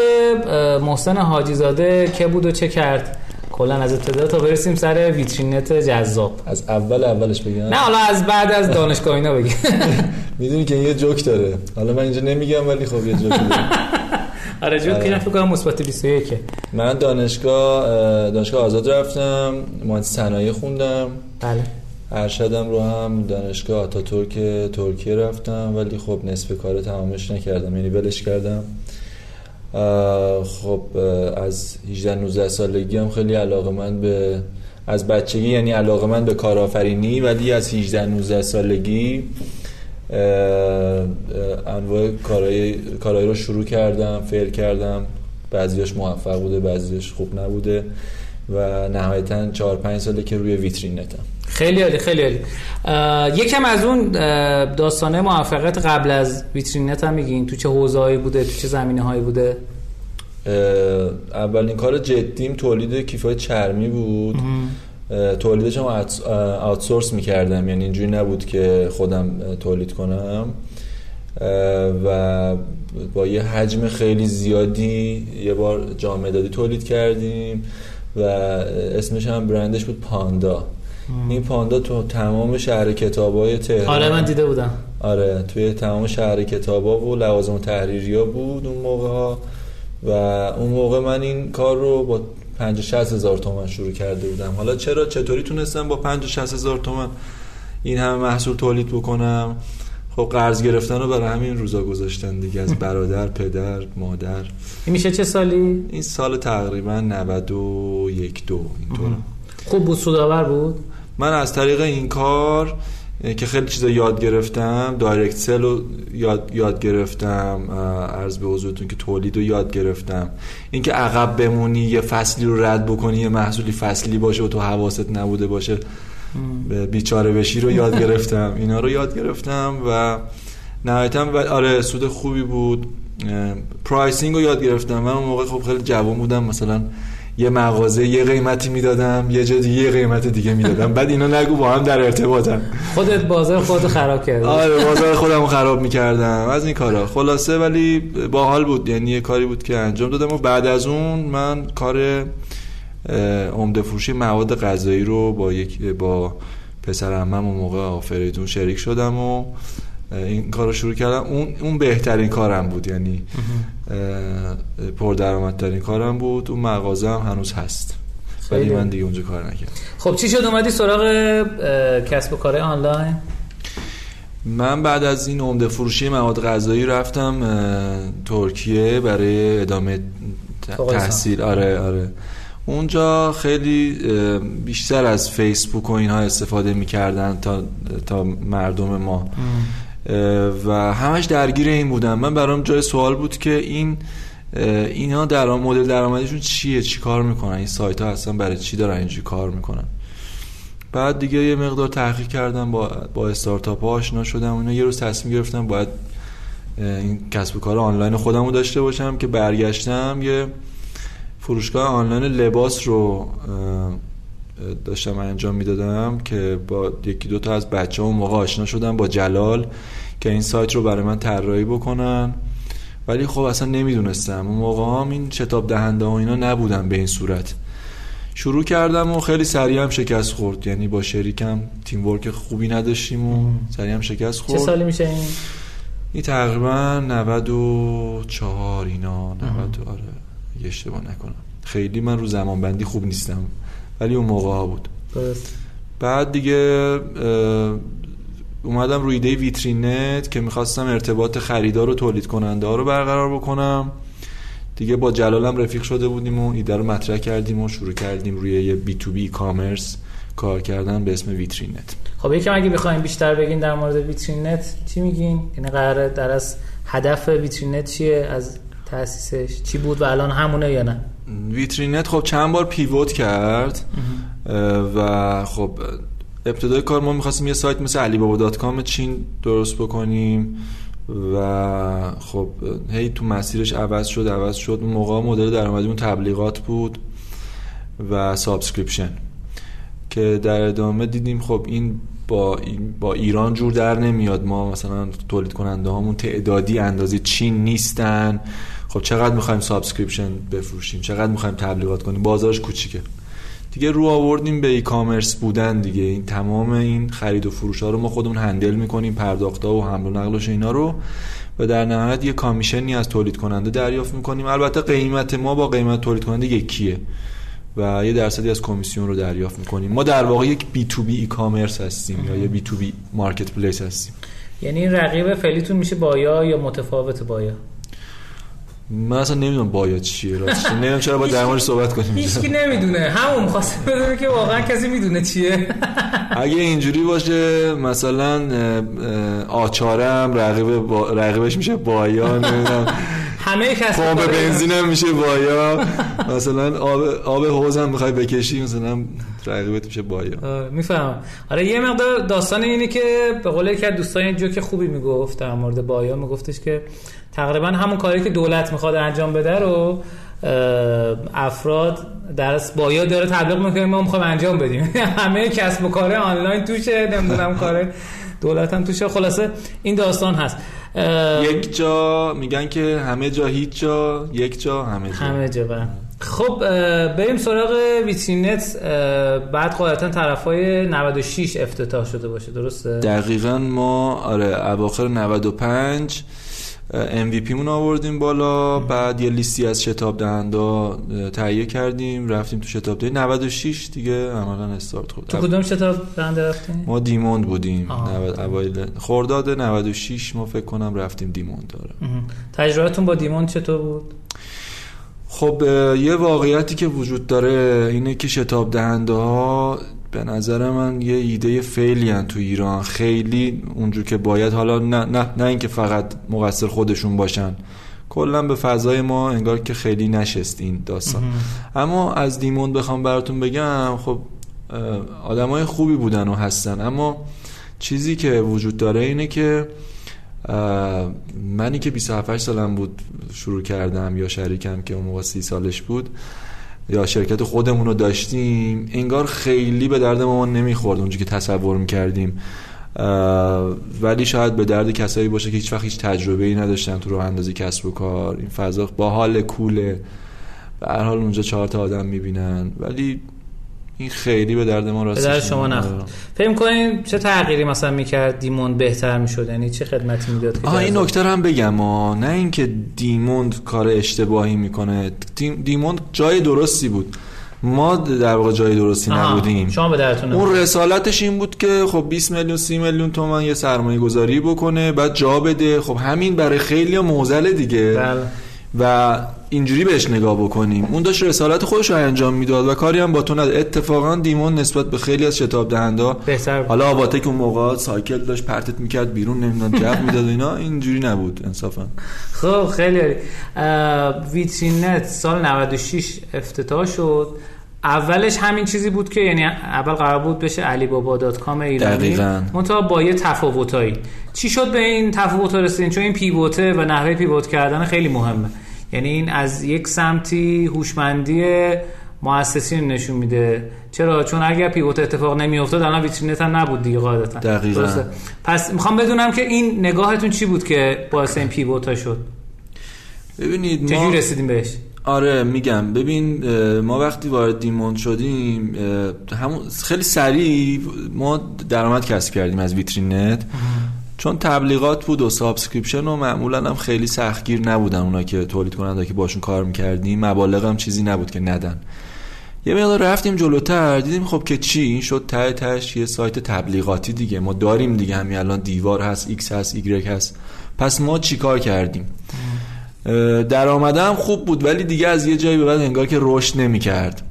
محسن حاجی زاده که بود و چه کرد؟ کلا از ابتدا تا برسیم سر ویترینت جذاب. از اول اولش بگم. نه حالا از بعد از دانشگاه اینا بگی می‌دونی که یه جوک داره. حالا من اینجا نمیگم ولی خب یه جوک داره. آره جوک که فکر کنم مثبت 21 من دانشگاه دانشگاه آزاد رفتم مهندسی صنایع خوندم. بله. ارشدم رو هم دانشگاه آتاتورک ترکیه رفتم ولی خب نصف کار تمامش نکردم. یعنی ولش کردم. خب از 18 19 سالگی هم خیلی علاقه من به از بچگی یعنی علاقه من به کارآفرینی ولی از 18 19 سالگی انواع کارهای رو شروع کردم فعل کردم. بعضیاش موفق بوده بعضیاش خوب نبوده. و نهایتا 4 5 ساله که روی ویترینتم. خیلی عالی خیلی عالی. یکم از اون داستانه موفقیت قبل از ویترینت هم میگین؟ تو چه حوزه‌ای بوده؟ تو چه زمینه هایی بوده اولین کار جدیم تولید کیفای چرمی بود. تولیدش هم آوتسورس می‌کردم. یعنی اینجوری نبود که خودم تولید کنم. و با یه حجم خیلی زیادی یه بار جامعه دادی تولید کردیم و اسمش هم برندش بود پاندا. این پاندا تو تمام شهر کتابای تهران. آره من دیده بودم. آره توی تمام شهر کتابا و لوازم تحریری ها بود اون موقع ها و اون موقع من این کار رو با 50 60 هزار تومن شروع کرده بودم. حالا چرا؟ چطوری تونستم با 50 60 هزار تومن این همه محصول تولید بکنم؟ خب قرض گرفتن رو برای همین روزا گذاشتن دیگه از برادر پدر مادر. این میشه چه سالی؟ این سال تقریبا 91 دو اینطور. خوب بود سودآور بود؟ من از طریق این کار که خیلی چیزا یاد گرفتم direct sale رو یاد, یاد گرفتم عرض به حضورتون که تولید رو یاد گرفتم. اینکه عقب بمونی یه فصلی رو رد بکنی یه محصولی فصلی باشه و تو حواست نبوده باشه بیچاره بشی رو یاد گرفتم. اینا رو یاد گرفتم و نهایتا آره سود خوبی بود. pricing رو یاد گرفتم. من اون موقع خب خیلی جوان بودم مثلا یه مغازه یه قیمتی می‌دادم یه جا دیگه یه قیمت دیگه می‌دادم. بعد اینا نگو با هم در ارتباطن. خودت بازار خودت خراب کردی. آره بازار خودمو خراب می‌کردم. از این کارا. خلاصه ولی باحال بود. یعنی یه کاری بود که انجام دادم و بعد از اون من کار عمده فروشی مواد غذایی رو با یک با پسر عمم اون موقع آفریدون شریک شدم و این کار رو شروع کردم. اون اون بهترین کارم بود یعنی پردرآمدترین کارم بود. اون مغازه هم هنوز هست. ولی من دیگه اونجا کار نکردم. خب چی شد؟ اومدی سراغ کسب و کار آنلاین؟ من بعد از این عمده فروشی مواد غذایی رفتم ترکیه برای ادامه تحصیل. آره آره. اونجا خیلی بیشتر از فیسبوک و اینها استفاده می‌کردن تا تا مردم ما. و همش درگیر این بودم. من برام جای سوال بود که این اینا در مدل درآمدشون چیه؟ چی کار می‌کنن؟ این سایت ها اصلا برای چی دارن اینجوری کار می‌کنن؟ بعد دیگه یه مقدار تحقیق کردم با با استارتاپ ها آشنا شدم. اونا یه روز تصمیم گرفتم باید این کسب و کار آنلاین خودم رو داشته باشم که برگشتم. یه فروشگاه آنلاین لباس رو داشتم انجام می‌دادم که با یکی دو تا از بچه اون موقع آشنا شدم با جلال که این سایت رو برای من طراحی بکنن. ولی خب اصلا نمی‌دونستم. اون موقع هم این شتاب دهنده و اینا نبودم به این صورت. شروع کردم و خیلی سریع هم شکست خورد. یعنی با شریکم تیم ورک خوبی نداشتیم و سریع هم شکست خورد. چه سالی میشه این؟ این تقریبا 94 اینا. 90 آره. اشتباه نکنم. خیلی من رو زمان بندی خوب نیستم. ولی اون موقع ها بود. درست. بعد دیگه اومدم روی ایده ویترین نت که می‌خواستم ارتباط خریدار و تولید کننده ها رو برقرار بکنم. دیگه با جلالم رفیق شده بودیم و ایده رو مطرح کردیم و شروع کردیم روی یه B2B commerce کار کردن به اسم ویترین نت. خب یکم اگه بخوایم بیشتر بگین در مورد ویترین نت چی میگین؟ یعنی قراره در از هدف ویترین نت چیه؟ از تاسیسش چی بود و الان همونه یا نه؟ ویترین نت خب چند بار pivot کرد و خب ابتدای کار ما می‌خواستیم یه سایت مثل علی بابا چین درست بکنیم و خب هی تو مسیرش عوض شد عوض شد. موقع مدل درآمدیمون تبلیغات بود و subscription که در ادامه دیدیم خب این با, با ایران جور در نمیاد. ما مثلا تولید کننده هامون تعدادی اندازه چین نیستن. خب چقدر می‌خوایم subscription بفروشیم؟ چقدر می‌خوایم تبلیغات کنیم؟ بازارش کوچیکه. دیگه رو آوردیم به e-commerce بودن دیگه. این تمام این خرید و فروش ها رو ما خودمون handle می‌کنیم پرداخت ها و حمل و نقلش اینا رو. و در نهایت یه commission ی از تولید کننده دریافت می‌کنیم. البته قیمت ما با قیمت تولید کننده یکیه و یه درصدی از کمیسیون رو دریافت می‌کنیم. ما در واقع یک B2B e-commerce هستیم یا یه B2B marketplace هستیم. یعنی رقیب فعلیتون میشه بایا یا متفاوت بایا؟ من اصلا نمی‌دونم باید چیه راستش. نمی‌دونم چرا با در موردش صحبت کنیم. هیچکی نمی‌دونه. همون خواسته بدونه که واقعا کسی می‌دونه چیه. اگه اینجوری باشه مثلا آچارم رقیب با... رقیبش میشه بایا نمی‌دونم. همه کسب پمپ بنزینم میشه بایا. مثلا آب آب حوض هم می‌خوای بکشی مثلا رقیبت میشه بایا می‌فهمم. آره یه مقدار داستان اینه که به قول یکی از دوستان جوک خوبی می‌گفت در مورد بایا میگفتش که تقریبا همون کاری که دولت می‌خواد انجام بده رو افراد در بایا داره تبلیغ می‌کنه ما می‌خوایم انجام بدیم. همه کسب و کار آنلاین توشه نمی‌دونم کار دولت هم توشه. خلاصه این داستان هست. یک جا میگن که همه جا هیچ جا یک جا همه جا. همه جا بله. خب بریم سراغ ویترینت بعد قاعدتا طرف های 96 افتتاح شده باشه درسته؟ دقیقا ما آره اواخر 95 MVP مون آوردیم بالا بعد یه لیستی از شتاب دهنده تهیه کردیم رفتیم تو شتاب دهنده 96 دیگه عملا استارت خورد تو کدوم شتاب دهنده رفتیم ما دیموند بودیم. اوایل خرداد 96 ما فکر کنم رفتیم دیموند داره تجربتون با دیموند چطور بود؟ خب یه واقعیتی که وجود داره اینه که شتاب دهنده ها به نظر من یه ایده فیلی تو ایران. خیلی اونجور که باید حالا نه, نه, نه اینکه فقط مقصر خودشون باشن. کلا به فضای ما انگار که خیلی نشست این داستان. اما از دیموند بخوام براتون بگم خب آدمای خوبی بودن و هستن. اما چیزی که وجود داره اینه که منی که 27 سالم بود شروع کردم یا شریکم که اون موقع 30 سالش بود یا شرکت خودمون رو داشتیم انگار خیلی به درد ما نمی‌خورد اونجا که تصور می‌کردیم. ولی شاید به درد کسایی باشه که هیچ وقت هیچ تجربه ای نداشتن تو رو اندازی کسب و کار. این فضا با حال کوله. به هر حال اونجا چهار تا آدم می‌بینن. ولی این خیلی به درد ما راستش به درد شما نخورد. فکر کنین چه تغییری مثلا می‌کرد؟ دیموند بهتر می‌شد؟ یعنی چه خدمتی می‌داد آها این نکته هم بگم ها نه اینکه دیموند کار اشتباهی می‌کنه. دیموند جای درستی بود. ما در واقع جای درستی نبودیم. شما به درتون اون رسالتش این بود که خب 20 میلیون 30 میلیون تومان یه سرمایه گذاری بکنه بعد جا بده. خب همین برای خیلی موزل دیگه. بله. و اینجوری بهش نگاه بکنیم. اون داشت رسالت خودش رو انجام می‌داد و کاری هم با تو نداشت اتفاقا دیموند نسبت به خیلی از شتاب دهنده بهتر حالا آواته که اون موقع cycle داشت پرتت می‌کرد بیرون نمی‌دونم جواب می‌داد اینا. اینجوری نبود انصافا. خب خیلی ویترینت سال 96 افتتاح شد. اولش همین چیزی بود که یعنی اول قرار بود بشه علی بابا dot com ایرانی منتها با یه تفاوتایی چی شد به این تفاوت رسیدین؟ چون این pivot ه و نحوه pivot کردن خیلی مهمه. یعنی این از یک سمتی هوشمندی مؤسسین نشون میده. چرا؟ چون اگر pivot اتفاق نمیافتاد الان ویترینت هم نبود دیگه قاعدتا. دقیقاً. پس می‌خوام بدونم که این نگاهتون چی بود که باعث این pivot شد؟ ببینید چجوری رسیدیم بهش؟ آره میگم. ببین ما وقتی وارد دیموند شدیم همون خیلی سریع ما درآمد کسب کردیم از ویترینت چون تبلیغات بود و subscription و معمولا هم خیلی سختگیر نبودن اونا که تولید کننده که باشون کار می‌کردیم. مبالغ هم چیزی نبود که ندن. یه مقدار رفتیم جلوتر دیدیم خب که چی؟ این شد ته تهش یه سایت تبلیغاتی دیگه. ما داریم دیگه همین الان دیوار هست X هست Y هست. پس ما چیکار کردیم؟ درآمده هم خوب بود ولی دیگه از یه جایی به بعد انگار که رشد نمی‌کرد.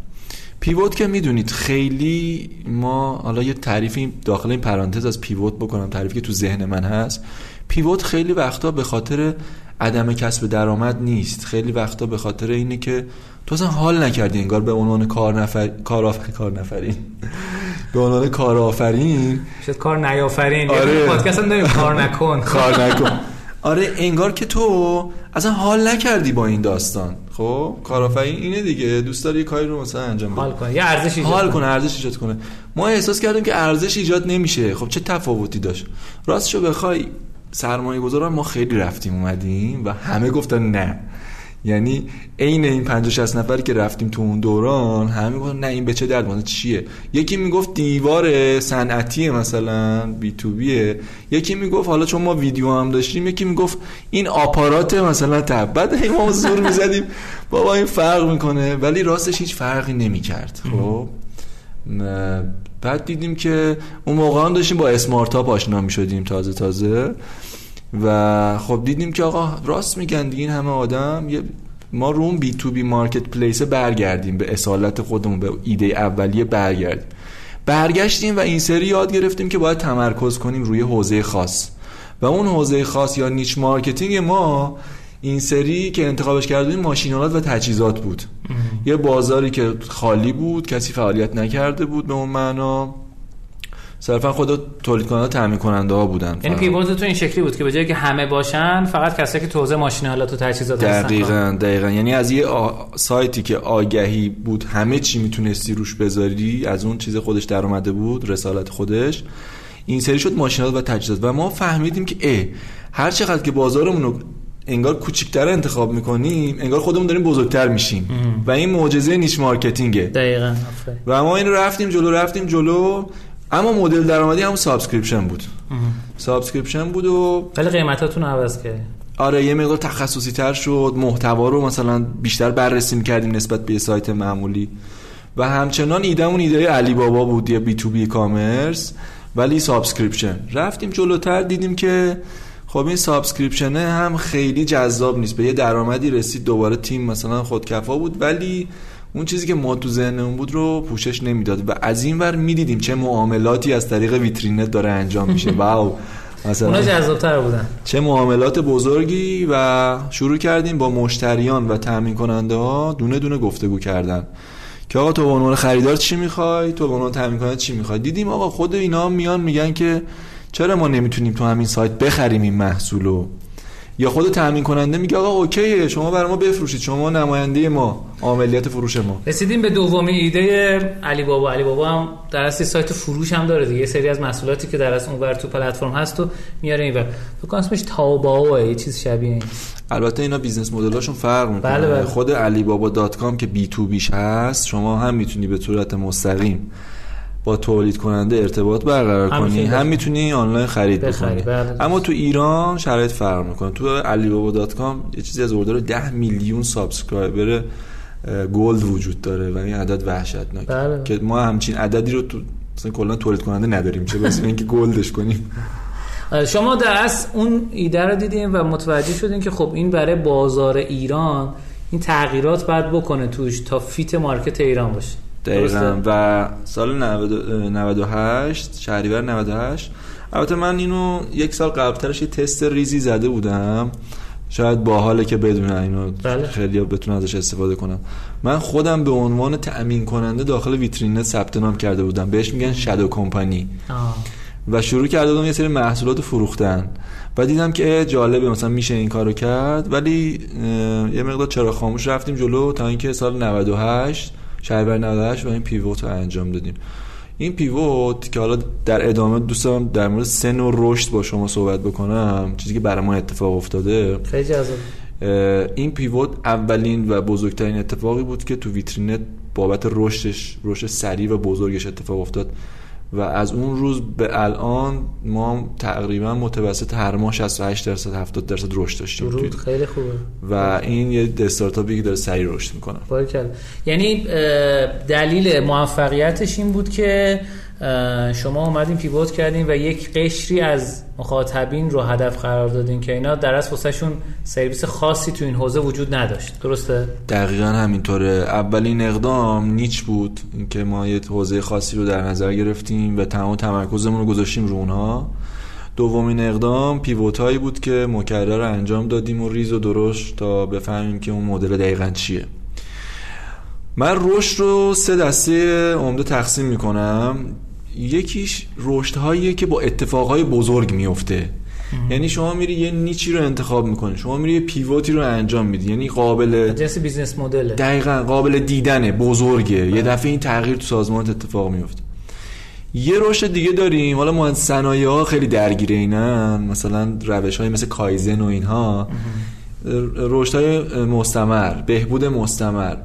pivot که می‌دونید خیلی ما حالا یه تعریفی داخل این پرانتز از pivot بکنم تعریفی که تو ذهن من هست. پیوت خیلی وقتا به خاطر عدم کسب درآمد نیست. خیلی وقتا به خاطر اینه که تو اصلا حال نکردی انگار به عنوان کار نفر کار آفر... کار نفرین به عنوان کار آفرین شد کار نیافرین. آره. پادکست کار نکن. کار نکن. آره انگار که تو اصلا حال نکردی با این داستان. خب کارآفرین اینه دیگه دوست داری کاری رو مثلا انجام بده حال کنه یه ارزش ایجاد حال کنه. ارزش ایجاد کنه. ما احساس کردیم که ارزش ایجاد نمیشه. خب چه تفاوتی داشت؟ راستشو بخوای سرمایه گذاران ما خیلی رفتیم اومدیم و همه گفتن نه. یعنی عین این 50 60 نفری که رفتیم تو اون دوران همه می‌گفتن نه این به چه درد چیه؟ یکی می‌گفت دیوار صنعتی مثلا بی تو بیه یکی می‌گفت حالا چون ما ویدیو هم داشتیم یکی می‌گفت این آپارات مثلا تب. بعد ما زور می‌زدیم. بابا این فرق می‌کنه. ولی راستش هیچ فرقی نمی‌کرد. خب؟ بعد دیدیم که اون موقع هم داشتیم با smart ها آشنا می‌شدیم تازه تازه. و خب دیدیم که آقا راست میگن دیگه این همه آدم ما روم بی تو بی مارکت پلیس برگردیم به اصالت خودمون به ایده اولیه برگردیم. برگشتیم و این سری یاد گرفتیم که باید تمرکز کنیم روی حوزه خاص. و اون حوزه خاص یا niche marketing ما این سری که انتخابش کردیم ماشین‌آلات و تجهیزات بود. یه بازاری که خالی بود کسی فعالیت نکرده بود به اون معنا. صرفا خود تولید کننده تامین کننده ها بودن یعنی پیوت تو این شکلی بود که به جای که همه باشن فقط کسایی که توزیع ماشین حالات و تجهیزات دقیقاً دقیقاً. یعنی از یه سایتی که آگهی بود همه چی می‌تونستی روش بذاری از اون چیز خودش در اومده بود رسالت خودش. این سری شد ماشینات و تجهیزات. و ما فهمیدیم که اه هر چقدر که بازارمون رو انگار کوچیک‌تر انتخاب می‌کنیم انگار خودمون داریم بزرگتر میشیم. و این معجزه niche marketing ه. دقیقاً و ما این رفتیم جلو رفتیم جلو. اما مدل درآمدی هم subscription بود. subscription بود و ولی قیمتاتون عوض کرد آره یه مقدار تخصصی تر شد محتوا رو مثلا بیشتر بررسی می‌کردیم نسبت به سایت معمولی. و همچنان ایدهمون ایده علی بابا بود یه B2B commerce ولی subscription. رفتیم جلوتر دیدیم که خب این subscription ه هم خیلی جذاب نیست. به یه درآمدی رسید دوباره تیم مثلا خودکفا بود ولی اون چیزی که ما تو ذهنمون بود رو پوشش نمی‌داد و از این ور می‌دیدیم چه معاملاتی از طریق ویترینت داره انجام میشه. wow. مثلا اونا جذابتر بودن. چه معاملات بزرگی و شروع کردیم با مشتریان و تامین کننده ها دونه دونه گفتگو کردن. که آقا تو به عنوان خریدار چی می‌خوای؟ تو به عنوان تامین کننده چی می‌خوای؟ دیدیم آقا خود اینا میان میگن که چرا ما نمی‌تونیم تو همین سایت بخریم این محصولو یا خود تامین کننده میگه آقا OK ه شما برای ما بفروشید شما نماینده ما عملیات فروش ما. رسیدیم به دومین ایده علی بابا. علی بابا هم در اصل سایت فروش هم داره دیگه. سری از محصولاتی که در اصل اونور تو پلتفرم هست و میاره اینور. تو concept ش تاوباو یه چیز شبیه این. البته اینا بیزنس مدلاشون فرق می‌کنه. بله بله. خود علی بابا dot com که B2B ش هست شما هم می‌تونی به صورت مستقیم با تولید کننده ارتباط برقرار کنی. هم می‌تونی آنلاین خرید بکنی. بله. اما تو ایران شرایط فرق می‌کنه. تو علی‌بابا .com یه چیزی از order 10 میلیون subscriber gold وجود داره و این عدد وحشتناکه. بله. که ما همچین عددی رو تو مثلا کلا تولید کننده نداریم. چه واسه اینکه gold ش کنیم. شما در اصل اون ایده رو دیدین و متوجه شدین که خب این برای بازار ایران این تغییرات باید بکنه توش تا fit market ایران باشه. دقیقا. و سال 98 شهریور 98 البته من اینو یک سال قبلترش یه تست ریزی زده بودم. شاید باحاله که بدونن اینو بله. خیلی بتونن ازش استفاده کنم من خودم به عنوان تأمین کننده داخل ویترینت ثبت نام کرده بودم. بهش میگن شادو کمپانی. و شروع کردم یه سری محصولات فروختن. و دیدم که جالبه مثلا میشه این کارو کرد. ولی یه مقدار چرا خاموش رفتیم جلو تا اینکه سال 98 شهریور 98 و این پیوت رو انجام دادیم. این پیوت که حالا در ادامه دوست دارم در مورد سن و رشد با شما صحبت بکنم چیزی که برای ما اتفاق افتاده. خیلی جذاب. این پیوت اولین و بزرگترین اتفاقی بود که تو ویترینت بابت رشدش رشد سریع و بزرگش اتفاق افتاد. و از اون روز به الان ما تقریبا متوسط هر ماه 68 درصد 70 درصد رشد داشتیم خیلی خوبه. و این یه استارتاپی که داره سریع رشد می‌کنه. یعنی دلیل موفقیتش این بود که شما اومدین پیوت کردین و یک قشری از مخاطبین رو هدف قرار دادین که اینا در اصل شون سرویس خاصی تو این حوزه وجود نداشت. درسته؟ دقیقا همینطوره. اولین اقدام نیچ بود اینکه ما یه حوزه خاصی رو در نظر گرفتیم و تمام تمرکزمون رو گذاشتیم رو اونها. دومین اقدام pivot هایی بود که مکرر انجام دادیم و ریز و درشت تا بفهمیم که اون مدل دقیقا چیه. من رشد رو سه دسته عمده تقسیم می‌کنم. یکیش رشد که با اتفاقهای بزرگ میفته. یعنی شما میری یه niche ی رو انتخاب می‌کنی. شما میری یه pivot ی رو انجام میدی. یعنی قابل جنس business model دقیقا قابل دیدنه. بزرگه. یه بله. دفعه این تغییر تو سازمان اتفاق میفته یه رشد دیگه داریم. حالا ما صنایع ها خیلی درگیر اینن. مثلا روش های مثل کایزن و اینها. رشد های مستمر بهبود مستمر.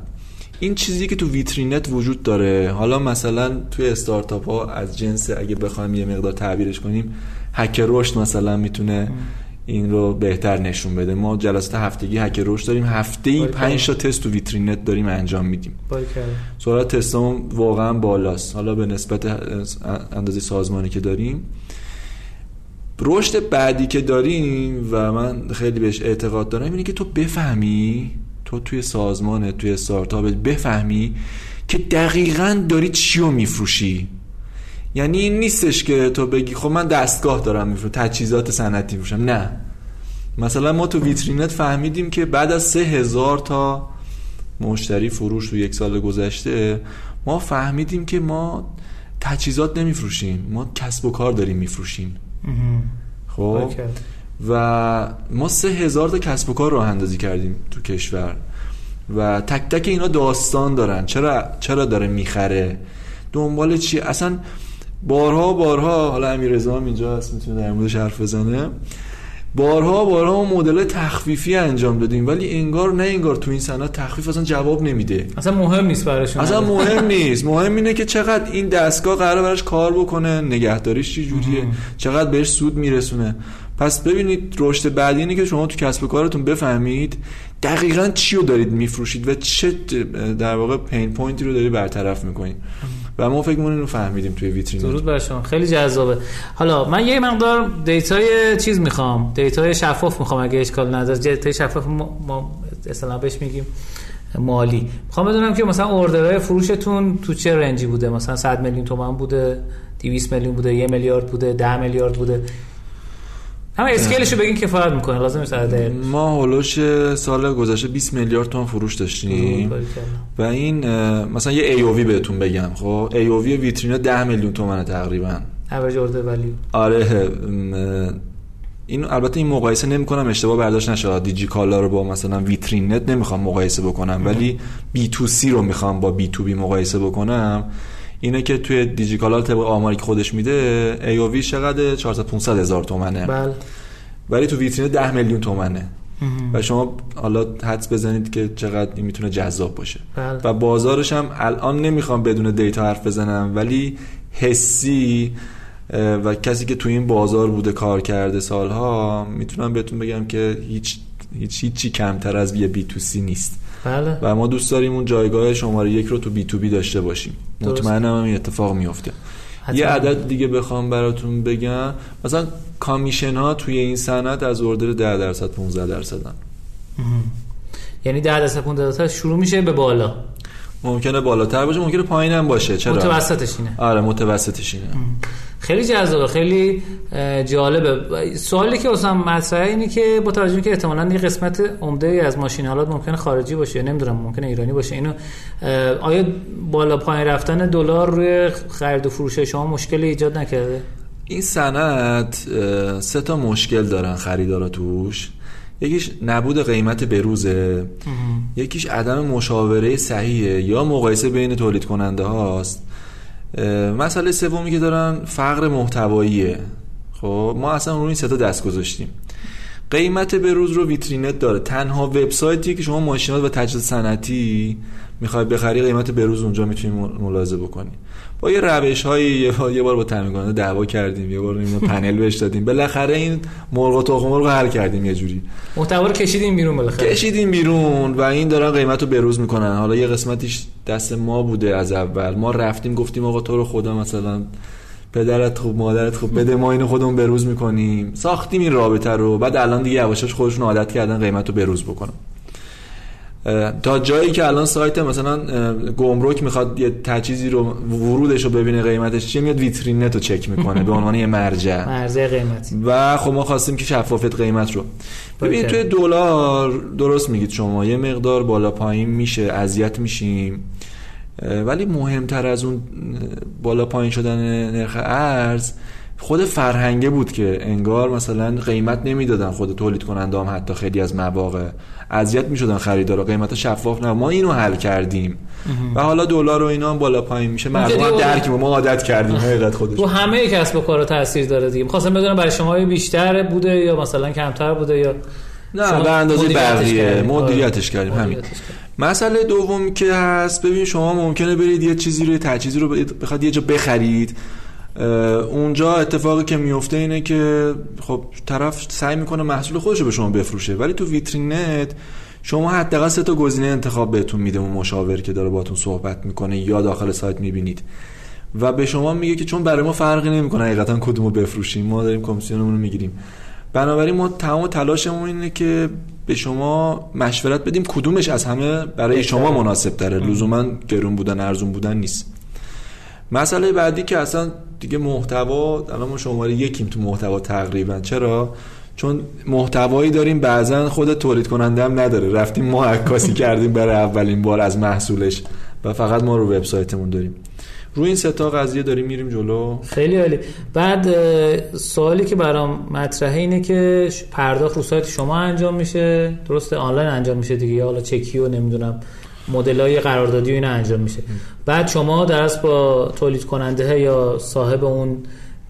این چیزی که تو ویترینت وجود داره حالا مثلا توی استارتاپ ها از جنس اگه بخوایم یه مقدار تعبیرش کنیم هک رشد مثلا می‌تونه این رو بهتر نشون بده. ما جلسات هفتگی هک رشد داریم هفته ای 5 تا تست تو ویترینت داریم انجام میدیم. سرعت تستمون واقعا بالاست. حالا به نسبت اندازه سازمانی که داریم. رشد بعدی که داریم و من خیلی بهش اعتقاد دارم اینه که تو بفهمی تو توی سازمان توی استارتاپ بفهمی که دقیقا داری چی رو میفروشی. یعنی این نیستش که تو بگی خب من دستگاه دارم میفروشم تجهیزات صنعتی میفروشم. نه. مثلا ما تو ویترینت فهمیدیم که بعد از سه هزار تا مشتری فروش تو یک سال گذشته ما فهمیدیم که ما تجهیزات نمیفروشیم ما کسب و کار داریم میفروشیم. خب؟ و ما سه هزار تا کسب و کار راه اندازی کردیم تو کشور. و تک تک اینا داستان دارن. چرا چرا داره می‌خره؟ دنبال چی؟ اصلا بارها بارها حالا امیر رضا اینجا هست می‌تونه در موردش حرف بزنه. بارها بارها مدل تخفیفی انجام دادیم ولی انگار نه انگار تو این صنعت تخفیف اصلا جواب نمیده. اصلا مهم نیست براشون. اصلا مهم نیست. مهم اینه که چقدر این دستگاه قرار براش کار بکنه نگهداریش چی جوریه چقدر بهش سود میرسونه. پس ببینید رشد بعدی اینه که شما تو کسب و کارتون بفهمید دقیقا چی رو دارید میفروشید و چه در واقع pain point ی رو داری برطرف می‌کنید. و ما فکر رو فهمیدیم توی ویترین درود بر شما. خیلی جذابه. حالا من یه مقدار data ی چیز می‌خوام. data ی شفاف می‌خوام اگه اشکال نداره. data ی شفاف ما اصلا بهش میگیم مالی. می‌خوام بدونم که مثلا order های فروشتون تو چه range ی بوده؟ مثلا 100 میلیون تومان بوده 200 میلیون بوده 1 میلیارد بوده 10 میلیارد بوده. همه scale ش رو بگین کفایت می‌کنه لازم نیست ما هولوش سال گذشته 20 میلیارد تومان فروش داشتیم. و این مثلا یه AOV بهتون بگم خب؟ AOV ویترین 10 میلیون تومنه تقریبا. average order ولی آره این البته این مقایسه نمی‌کنم اشتباه برداشت نشه دیجی کالا رو با مثلا ویترینت نمی‌خوام مقایسه بکنم ولی B2C رو می‌خوام با B2B مقایسه بکنم. اینه که توی دیجیکالال طبق آماری که خودش میده ای او وی چقدر؟ 400 500 هزار تومنه. بله. ولی تو ویترین 10 میلیون تومنه. و شما حالا حدس بزنید که چقدر این می‌تونه جذاب باشه. بله. و بازارش هم الان نمی‌خوام بدون دیتا حرف بزنم ولی حسی و کسی که تو این بازار بوده کار کرده سالها می‌تونم بهتون بگم که هیچ هیچ هیچی کمتر از یه بی تو سی نیست. بله. و ما دوست داریم اون جایگاه شماره یک رو تو بی تو بی داشته باشیم. مطمئنم هم این اتفاق میفته یه عدد دیگه بخوام براتون بگم. مثلا کامیشن ها توی این صنعت از اردر 10 درصد 15 درصدن. یعنی 10 درصد 15 درصد شروع میشه به بالا. ممکنه بالاتر باشه ممکنه پایین هم باشه. چرا؟ متوسطش اینه. آره متوسطش اینه. خیلی جذابه خیلی جالبه. سوالی که اصلا مطرحه اینه که با توجه که احتمالاً یه قسمت عمده از ماشین حالات ممکنه خارجی باشه نمی‌دونم ممکنه ایرانی باشه اینو آیا بالا پایین رفتن دلار روی خرید و فروش شما مشکلی ایجاد نکرده؟ این سند سه تا مشکل دارن خریدارا توش. یکیش نبود قیمت بروزه. یکیش عدم مشاوره صحیحه یا مقایسه بین تولید کننده هاست. مسئله سومی که دارن فقر محتواییه. خب ما اصلا روی این سه تا دست گذاشتیم. قیمت بروز رو ویترینت داره. تنها وبسایتی که شما ماشینات و تجهیزات صنعتی می‌خوای بخری قیمت بروز اونجا می‌تونی ملاحظه بکنی. با یه روش های یه بار با تامین کننده دعوا کردیم یه بار اینو پنل بهش دادیم. بالاخره این مرغ و تخم مرغ حل کردیم یه جوری. محتوا رو کشیدیم بیرون بالاخره. کشیدیم بیرون و این دارن قیمت رو بروز می‌کنن. حالا یه قسمتیش دست ما بوده از اول. ما رفتیم گفتیم آقا تو رو خدا مثلا پدرت خوب مادرت خوب بده ما اینو خودمون بروز می‌کنیم. ساختیم این رابطه رو. بعد الان دیگه یواشاش خودشون عادت کردن قیمت رو بروز بکنن. تا جایی که الان سایت مثلا گمرک می‌خواد یه تجهیزی رو ورودش رو ببینه قیمتش چیه میاد ویترینت رو چک می‌کنه به عنوان یه مرجع. مرجع قیمتی. و خب ما خواستیم که شفافیت قیمت رو. ببینید توی دلار درست میگید شما یه مقدار بالا پایین میشه اذیت میشیم. ولی مهمتر از اون بالا پایین شدن نرخ ارز خود فرهنگه بود که انگار مثلا قیمت نمی‌دادن خود تولید کننده هم حتی خیلی از مواقع. اذیت می‌شدن خریدارا قیمت شفاف نه ما اینو حل کردیم. و حالا دلار و اینا هم بالا پایین میشه. مردم هم درک ما عادت کردیم. حقیقت خودش. رو همه کسب و کار تاثیر داره دیگه. می‌خواستم بدونم برای شما بیشتر بوده یا مثلا کمتر بوده یا نه به اندازه بقیه. مدیریتش کردیم. همین. مسئله دوم که هست. ببین شما ممکنه برید یه چیزی رو تجهیزی رو بخواد یه جا بخرید. اونجا اتفاقی که میفته اینه که خب طرف سعی می‌کنه محصول خودش رو به شما بفروشه ولی تو ویترینت شما حداقل سه تا گزینه انتخاب بهتون میده اون مشاور که داره باتون صحبت می‌کنه یا داخل سایت می‌بینید. و به شما میگه که چون برای ما فرقی نمی‌کنه حقیقتا کدومو بفروشیم ما داریم کمیسیونمون رو می‌گیریم. بنابراین ما تمام تلاشمون اینه که به شما مشورت بدیم کدومش از همه برای شما مناسب تره لزوما گرون بودن ارزون بودن نیست. مسئله بعدی که اصلا دیگه محتوا الان ما شماره یکیم تو محتوا تقریبا. چرا؟ چون محتوایی داریم بعضا خود تولید کننده هم نداره. رفتیم ما عکاسی کردیم برای اولین بار از محصولش و فقط ما رو وبسایتمون داریم. روی این ستا قضیه داریم میریم جلو. خیلی عالی. بعد سوالی که برام مطرحه اینه که پرداخت رو سایت شما انجام میشه. درسته آنلاین انجام میشه دیگه. یا حالا چکی و نمی‌دونم. مدل های قراردادی و اینا انجام میشه. بعد شما درست با تولید کننده یا صاحب اون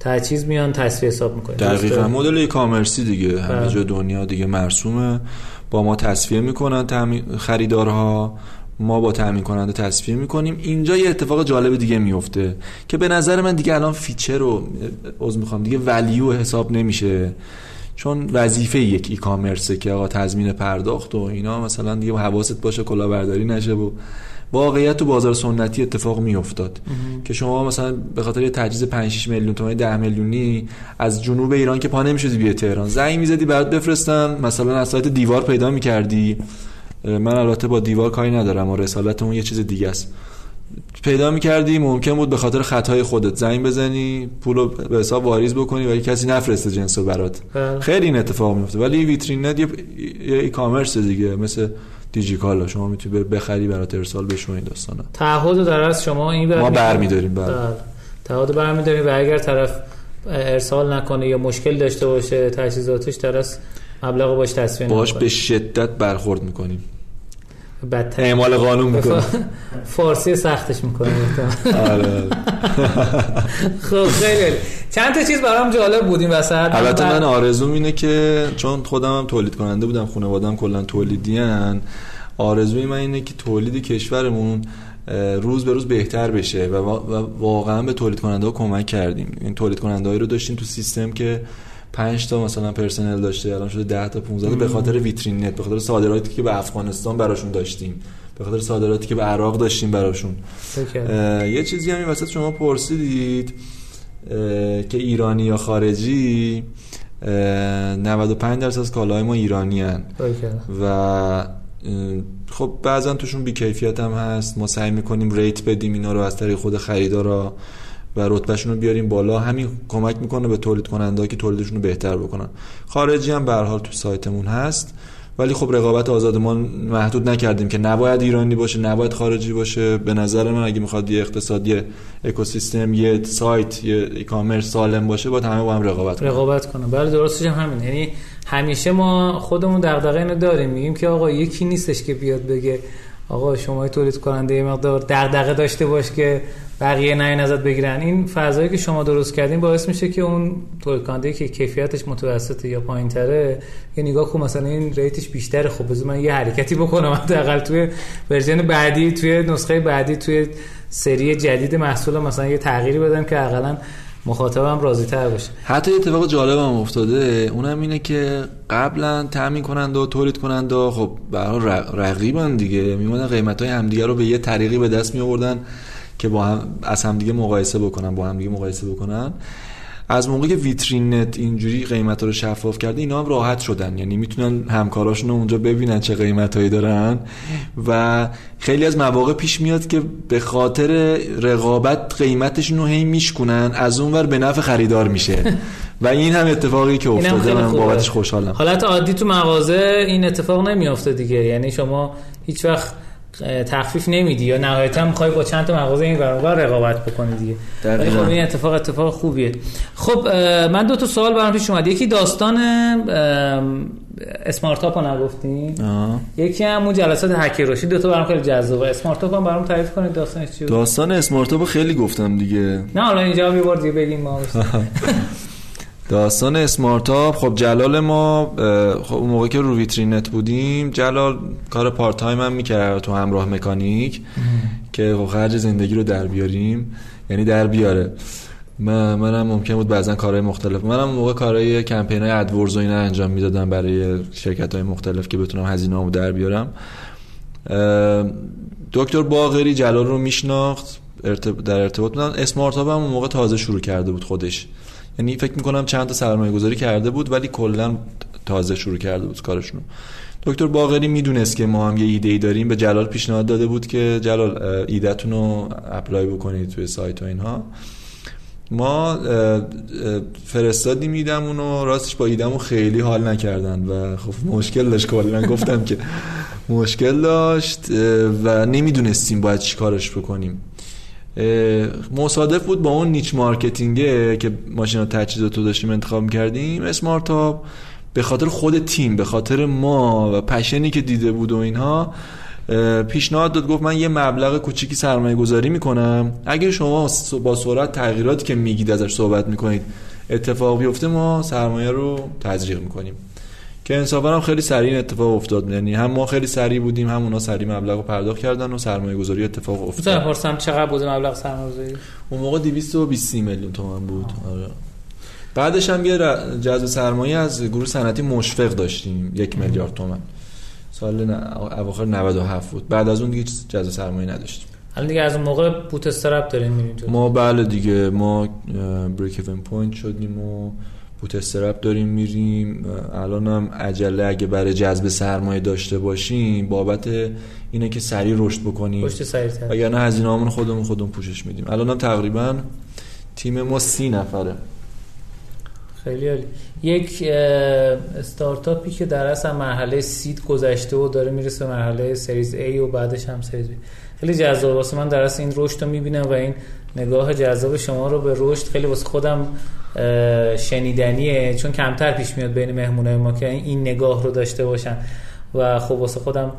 تجهیز میان تسویه حساب می‌کنید. دقیقا. مدل e-commerce ی دیگه. همه بله. جا دنیا دیگه مرسومه. با ما تسویه می‌کنن خریدارها. ما با تامین کننده تسویه می‌کنیم. اینجا یه اتفاق جالب دیگه میفته که به نظر من دیگه الان feature رو عذر می‌خوام دیگه value حساب نمیشه. چون وظیفه یک e-commerce ه که آقا تضمین پرداخت و اینا مثلا دیگه حواست باشه کلاهبرداری نشه و واقعیت تو بازار سنتی اتفاق میافتاد. که شما مثلا به خاطر یه تجهیز 5 6 میلیون تومان 10 میلیونی از جنوب ایران که پا نمی‌شدی بیا تهران. زنگ می‌زدی برات بفرستن مثلا از سایت دیوار پیدا می‌کردی. من البته با دیوار کاری ندارم و رسالت اون یه چیز دیگه است. پیدا می‌کردی ممکن بود به خاطر خطای خودت زنگ بزنی پول به حساب واریز بکنی ولی کسی نفرسته جنس رو برات. بله. خیلی این اتفاق میفته ولی ویترین نت یه ای کامرس دیگه مثل دیجیکالا. شما می‌تونی بخری برات ارسال بشه این داستانا. تعهد در از شما این ما برمیداریم بله, بله. تعهد برمیداریم و اگر طرف ارسال نکنه یا مشکل داشته باشه تجهیزاتش طرف مبلغ باش تصفیه باش به شدت برخورد می‌کنیم. بدتر اعمال قانون می‌کنه. فارسی سختش می‌کنه. آره. خب خیلی چند تا چیز برام جالب بودیم وسط. البته من آرزوم اینه که چون خودم هم تولید کننده بودم خانواده‌ام کلا تولیدیان آرزوی من اینه که تولید کشورمون روز به روز بهتر بشه و واقعا به تولید کننده ها کمک کردیم. این تولید کننده رو داشتیم تو سیستم که 5 تا مثلا پرسنل داشته الان شده 10 تا 15 به خاطر ویترین نت به خاطر صادراتی که به افغانستان براشون داشتیم. به خاطر صادراتی که به عراق داشتیم براشون. یه چیزی همین وسط شما پرسیدید که ایرانی یا خارجی 95 درصد از کالاهای ما ایرانی هن. و خب بعضا توشون بیکیفیت هم هست. ما سعی می‌کنیم ریت بدیم اینا رو از طریق خود خریدارا. و رتبهشون رو بیاریم بالا همین کمک می‌کنه به تولید کننده که تولیدشون رو بهتر بکنن. خارجی هم به حال تو سایتمون هست. ولی خب رقابت آزادمان محدود نکردیم که نباید ایرانی باشه نباید خارجی باشه. به نظر من اگه می‌خواد یه اقتصادی اکوسیستم یه سایت یه ای کامرس سالم باشه با همه با هم رقابت کنه رقابت کنه بله درستش هم همین. یعنی همیشه ما خودمون دغدغه اینو داریم. میگیم که آقا یکی نیستش که بیاد بگه آقا شما تولید کننده مقدار دغدغه داشته باش که بقیه نه ازت بگیرن. این فضایی که شما درست کردین باعث میشه که اون تولید کننده که کیفیتش متوسطه یا پایینتره یه نگاه کن مثلا این ریتش بیشتره. خب بذار من یه حرکتی بکنم حداقل توی ورژن بعدی توی نسخه بعدی توی سری جدید محصول مثلا یه تغییری بدم که اقلا مخاطبم راضی تر باشه. حتی اتفاق جالب هم افتاده. اونم اینه که قبلا تامین کنند و تولید کنند و خب برای رقیبن دیگه. میمونن قیمت های همدیگه رو به یه طریقی به دست می آوردن که با هم از همدیگه مقایسه بکنن با همدیگه مقایسه بکنن. از موقعی که ویترین نت اینجوری قیمت رو شفاف کرده اینا هم راحت شدن. یعنی می‌تونن همکاراشون رو اونجا ببینن چه قیمتهایی دارن. و خیلی از مواقع پیش میاد که به خاطر رقابت قیمتشون رو هی میشکنن از اونور به نفع خریدار میشه. و این هم اتفاقی که افتاده. من بابتش خوشحالم. حالت عادی تو مغازه این اتفاق نمیافته دیگه. یعنی شما هیچ وقت تخفیف نمیدی یا نهایتا می‌خوای با چند تا مغازه این برابر رقابت بکنی دیگه. ولی خب این اتفاق اتفاق خوبیه. خب من دو تا سوال برام پیش اومد. یکی داستان اسمارت اپ رو نگفتین؟ یکی هم اون جلسات هک رشدی دو تا برام خیلی جذابه اسمارت اپ هم برام تعریف کنید داستانش چیه داستان اسمارت اپ خیلی گفتم دیگه. نه حالا اینجا یه بار دیگه بگیم ما. داستان اسمارت خب جلال ما خب اون موقع که رو ویترینت بودیم جلال کار part time هم می‌کرد تو همراه مکانیک که خب خرج زندگی رو در بیاریم یعنی در بیاره. من منم ممکن بود بعضا کارهای مختلف منم موقع کارهای کمپین های AdWords و اینا انجام می‌دادم برای شرکت های مختلف که بتونم هزینه در بیارم. دکتر باغری جلال رو میشناخت در ارتباط بودن. اسمارت هم اون موقع تازه شروع کرده بود خودش. یعنی فکر می‌کنم چند تا سرمایه گذاری کرده بود ولی کلا تازه شروع کرده بود کارشونو. دکتر باقری می‌دونست که ما هم یه ایده ای داریم. به جلال پیشنهاد داده بود که جلال ایدهتون رو اپلای بکنید توی سایت و اینها. ما فرستادیم ایدمون و راستش با ایدمون خیلی حال نکردن و خب مشکل داشت. کلا گفتم که مشکل داشت و نمی‌دونستیم باید چیکارش بکنیم. مصادف بود با اون نیچ مارکتینگه که ماشین تجهیزات رو داشتیم انتخاب کردیم اسمارت به خاطر خود تیم به خاطر ما و پشنی که دیده بود و اینها پیشنهاد داد گفت من یه مبلغ کوچیکی سرمایه گذاری می‌کنم. اگر شما با سرعت تغییراتی که میگید ازش صحبت می‌کنید اتفاق بیفته ما سرمایه رو تزریق می‌کنیم. که انصافا هم خیلی سریع این اتفاق افتاد. یعنی هم ما خیلی سریع بودیم هم اونا سریع مبلغ رو پرداخت کردن و سرمایه گذاری اتفاق افتاد. پرسم چقدر بود مبلغ سرمایه گذاری اون موقع 220 میلیون تومان بود. آره. بعدش هم یه جذب سرمایه از گروه صنعتی مشفق داشتیم یک میلیارد تومان. سال اواخر 97 بود. بعد از اون دیگه جذب سرمایه نداشتیم. حالا دیگه از اون موقع بوت استرپ داریم ما بله دیگه ما break-even point شدیم و bootstrap داریم میریم. الان هم عجله اگه برای جذب سرمایه داشته باشیم بابت اینه که سریع رشد بکنیم. اگر نه هزینه همون خودمون خودمون پوشش میدیم. الان هم تقریبا تیم ما سی نفره. خیلی عالی. یک استارتاپی که در اصل مرحله seed گذشته و داره می‌رسه مرحله series A و بعدش هم series B. خیلی جذاب. واسه من در اصل این رشد رو می‌بینم و این نگاه جذاب شما رو به رشد خیلی واسه خودم شنیدنیه. چون کمتر پیش میاد بین مهمونه ما که این نگاه رو داشته باشن. و خب واسه خودم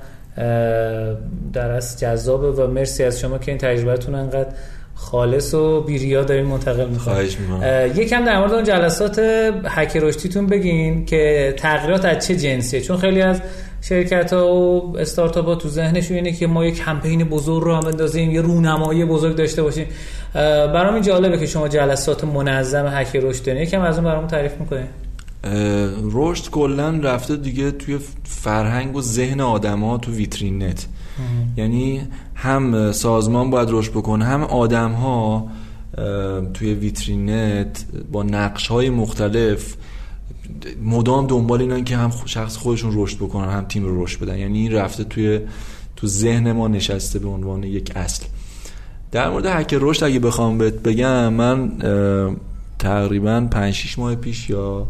در اصل جذابه و مرسی از شما که این تجربهتون انقدر خالص و بیریا دارین منتقل می‌کنین. یکم در مورد اون جلسات هک رشدیتون بگین که تغییرات از چه جنسیه؟ چون خیلی از شرکت ها و استارتاپ ها تو ذهنشون اینه که ما یک کمپین بزرگ رو هم بندازیم یه رونمایی بزرگ داشته باشیم. برام این جالبه که شما جلسات منظم هک رشد دارین یکم از اون برام تعریف می‌کنین. رشد کلا رفته دیگه توی فرهنگ و ذهن آدما تو ویترین نت. یعنی هم سازمان باید رشد بکنه هم آدم ها توی ویترینت با نقش های مختلف مدام دنبال اینن که هم شخص خودشون رشد بکنن هم تیم رو رشد بدن. یعنی این رفته توی تو ذهن ما نشسته به عنوان یک اصل. در مورد حک رشد اگه بخوام بهت بگم من تقریبا 5 6 ماه پیش یا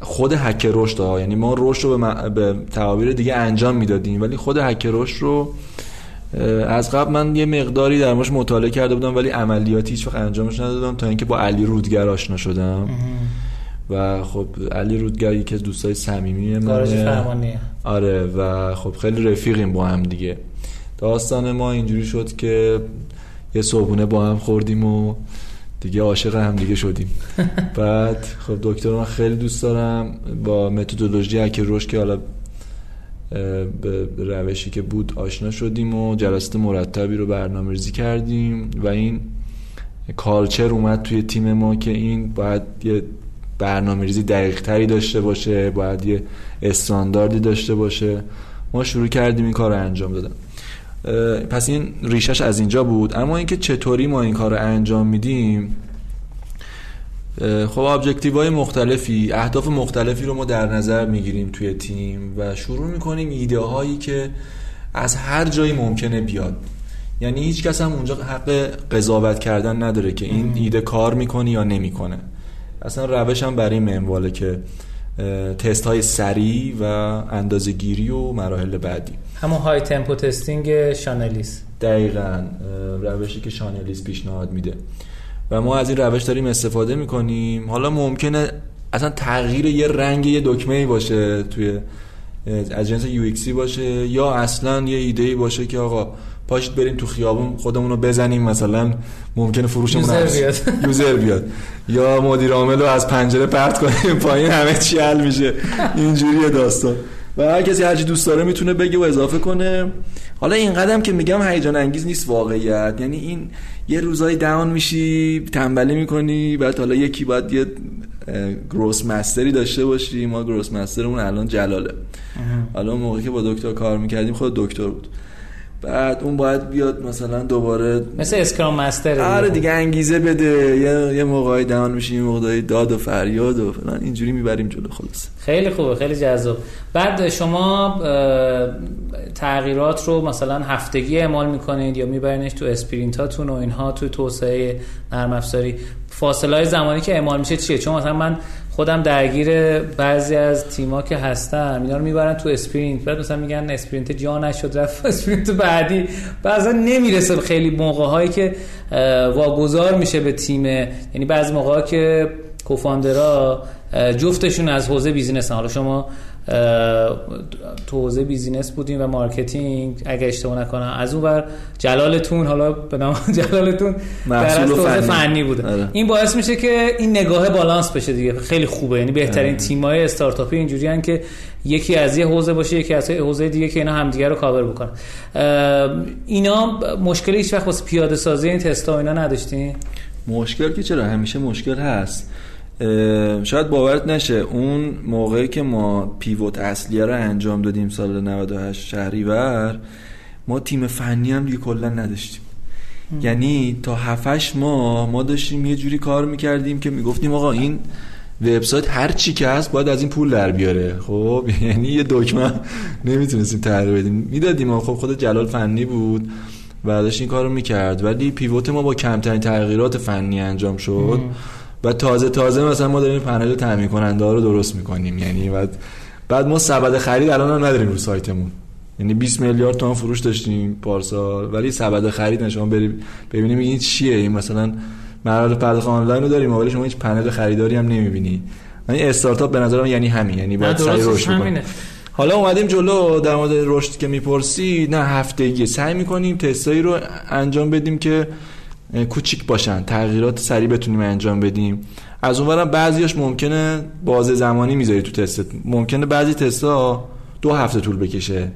خود هک رشد ها یعنی ما رشد رو به, به تعابیر دیگه انجام می‌دادیم ولی خود هک رشد رو از قبل من یه مقداری در موردش مطالعه کرده بودم ولی عملیاتی هیچ وقت انجامش ندادم تا اینکه با علی رودگر آشنا شدم. و خب علی رودگر یکی از دوستای صمیمی منه. آره و خب خیلی رفیقیم با هم دیگه. داستان ما اینجوری شد که یه صبحونه با هم خوردیم و دیگه عاشق هم دیگه شدیم. بعد خب دکتر من خیلی دوست دارم. با متدولوژی که روش که حالا به روشی که بود آشنا شدیم و جلسات مرتبی رو برنامه ریزی کردیم. و این culture اومد توی تیم ما که این باید یه برنامه ریزی دقیق تری داشته باشه باید یه استانداردی داشته باشه. ما شروع کردیم این کار رو انجام دادم پس این ریشه‌ش از اینجا بود. اما اینکه چطوری ما این کار رو انجام میدیم خب objective های مختلفی اهداف مختلفی رو ما در نظر می‌گیریم توی تیم و شروع می‌کنیم ایده هایی که از هر جایی ممکنه بیاد. یعنی هیچ کس هم اونجا حق قضاوت کردن نداره که این ایده کار می‌کنه یا نمی‌کنه. اصلا روش هم برای منواله که تست های سریع و اندازه گیری و مراحل بعدی. همون های تمپو تستینگ شانلیس دقیقا روشی که شانلیس پیشنهاد میده. و ما از این روش داریم استفاده می‌کنیم. حالا ممکنه اصلا تغییر یه رنگ یه دکمه ای باشه توی از جنس یو باشه یا اصلا یه ایده ای باشه که آقا پاشید بریم تو خیابون خودمون رو بزنیم مثلا ممکنه فروشمون یوزر بیاد. یوزر بیاد. یا مدیر عامل رو از پنجره پرت کنیم پایین همه چی حل میشه. اینجوریه داستان. و هر کسی هرچی دوست داره می‌تونه بگه و اضافه کنه. حالا این قدم که میگم هیجان انگیز نیست واقعیت. یعنی این یه روزای داون میشی تنبلی می‌کنی بعد حالا یکی باید یه گروس مستری داشته باشی. ما گروس مسترمون الان جلاله. حالا موقعی که با دکتر کار می‌کردیم خود دکتر بود. بعد اون باید بیاد مثلا دوباره مثل اسکرام مستر آره دیگه انگیزه بده. یه یه موقعی دهان میشیم موقعی داد و فریاد و فلان. اینجوری می‌بریم جلو خلاص خیلی خوبه خیلی جذاب. بعد شما تغییرات رو مثلا هفتگی اعمال می‌کنید یا میبرینش تو اسپرینتاتون و اینها تو توسعه نرم افزاری. فاصله های زمانی که اعمال میشه چیه؟ چون مثلا من خودم درگیر بعضی از تیما که هستم اینا رو می‌برن تو sprint. بعد مثلا میگن sprint جا نشد رفت sprint بعدی. بعضا نمی‌رسه خیلی موقع هایی که واگذار میشه به تیم. یعنی بعضی موقع که co-founder ا جفتشون از حوزه business حالا شما تو حوزه business بودیم و marketing اگه اشتباه نکنم از اون بر جلالتون حالا به نام جلالتون در از فنی. فنی بوده. آره. این باعث میشه که این نگاه بالانس بشه دیگه. خیل خوبه. یعنی بهترین آره. تیمای استارتاپی اینجوری هن که یکی از یه حوزه باشه یکی از حوزه دیگه که اینا همدیگه رو کاور بکنن. اینا مشکلی هیچ وقت واسه پیاده سازی این تستا اینا نداشتین؟ مشکل که چرا؟ همیشه مشکل هست. شاید باورت نشه اون موقعی که ما پیوت اصلیه رو انجام دادیم سال 98 شهریور ما تیم فنی هم دیگه کلا نداشتیم. یعنی تا 7 ماه ما داشتیم یه جوری کار می‌کردیم که می‌گفتیم آقا این وبسایت هر چی که هست باید از این پول در بیاره. خب یعنی یه دکمه نمی‌تونستیم تغییر بدیم. می‌دادیم خب خود جلال فنی بود و داشت این کارو می‌کرد. ولی پیوت ما با کمترین تغییرات فنی انجام شد. و تازه تازه مثلا ما داریم پنل تامین کننده ها رو درست می‌کنیم. یعنی بعد بعد ما سبد خرید الان هم نداریم رو سایتمون. یعنی 20 میلیارد تومان فروش داشتیم پارسال. ولی سبد خرید شما بریم ببینیم این چیه. این مثلا مراحل پرداخت آنلاین رو داریم ولی شما هیچ پنل خریداری هم نمی‌بینی. یعنی استارتاپ به نظرم یعنی همین. یعنی باید سعی رشد حالا اومدیم جلو در مورد رشد که می‌پرسی نه هفتگی. سعی می‌کنیم تستایی رو انجام بدیم که کوچیک باشن. تغییرات سریع بتونیم انجام بدیم. از اونورم بعضیاش ممکنه باز زمانی می‌ذاری تو تست. ممکنه بعضی تستا دو هفته طول بکشه.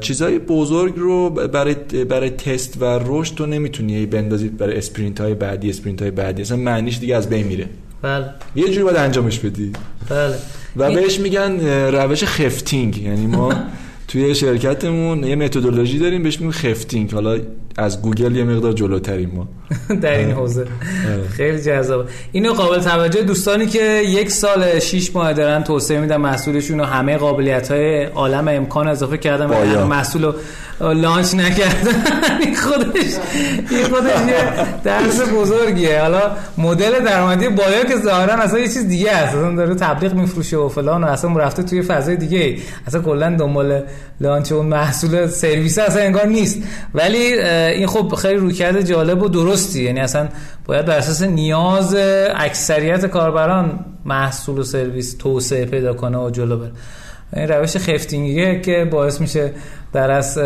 چیزهای بزرگ رو برای برای تست و رشد تو نمی‌تونی بندازی برای sprint های بعدی sprint های بعدی. اصلا معنیش دیگه از بین میره. بله. یه جوری باید انجامش بدی. بله. و بهش میگن روش خفتینگ. یعنی ما توی شرکتمون یه متدولوژی داریم بهش میگیم خفتینگ. حالا از گوگل یه مقدار جلوتریم ما. در این حوزه. خیلی جذاب. اینو قابل توجه دوستانی که یک سال 6 ماه دارن توسعه میدن محصولشون و همه قابلیت های عالم امکان اضافه کردن و محصول رو لانچ نکردن. این خودش این خودش یه درس بزرگیه. حالا مدل درآمدی بالا که ظاهرا اصلا یه چیز دیگه است. اصلا داره تبلیغ میفروشه و فلان و اصلا رفته توی فضای دیگه اصلا کلا دنبال launch اون محصول سرویس اصلا انگار نیست. ولی این خب خیلی رویکرد جالب و درستی. یعنی اصلا باید بر اساس نیاز اکثریت کاربران محصول و سرویس توسعه پیدا کنه و جلو بره. این روش خفتینگیه که باعث میشه در از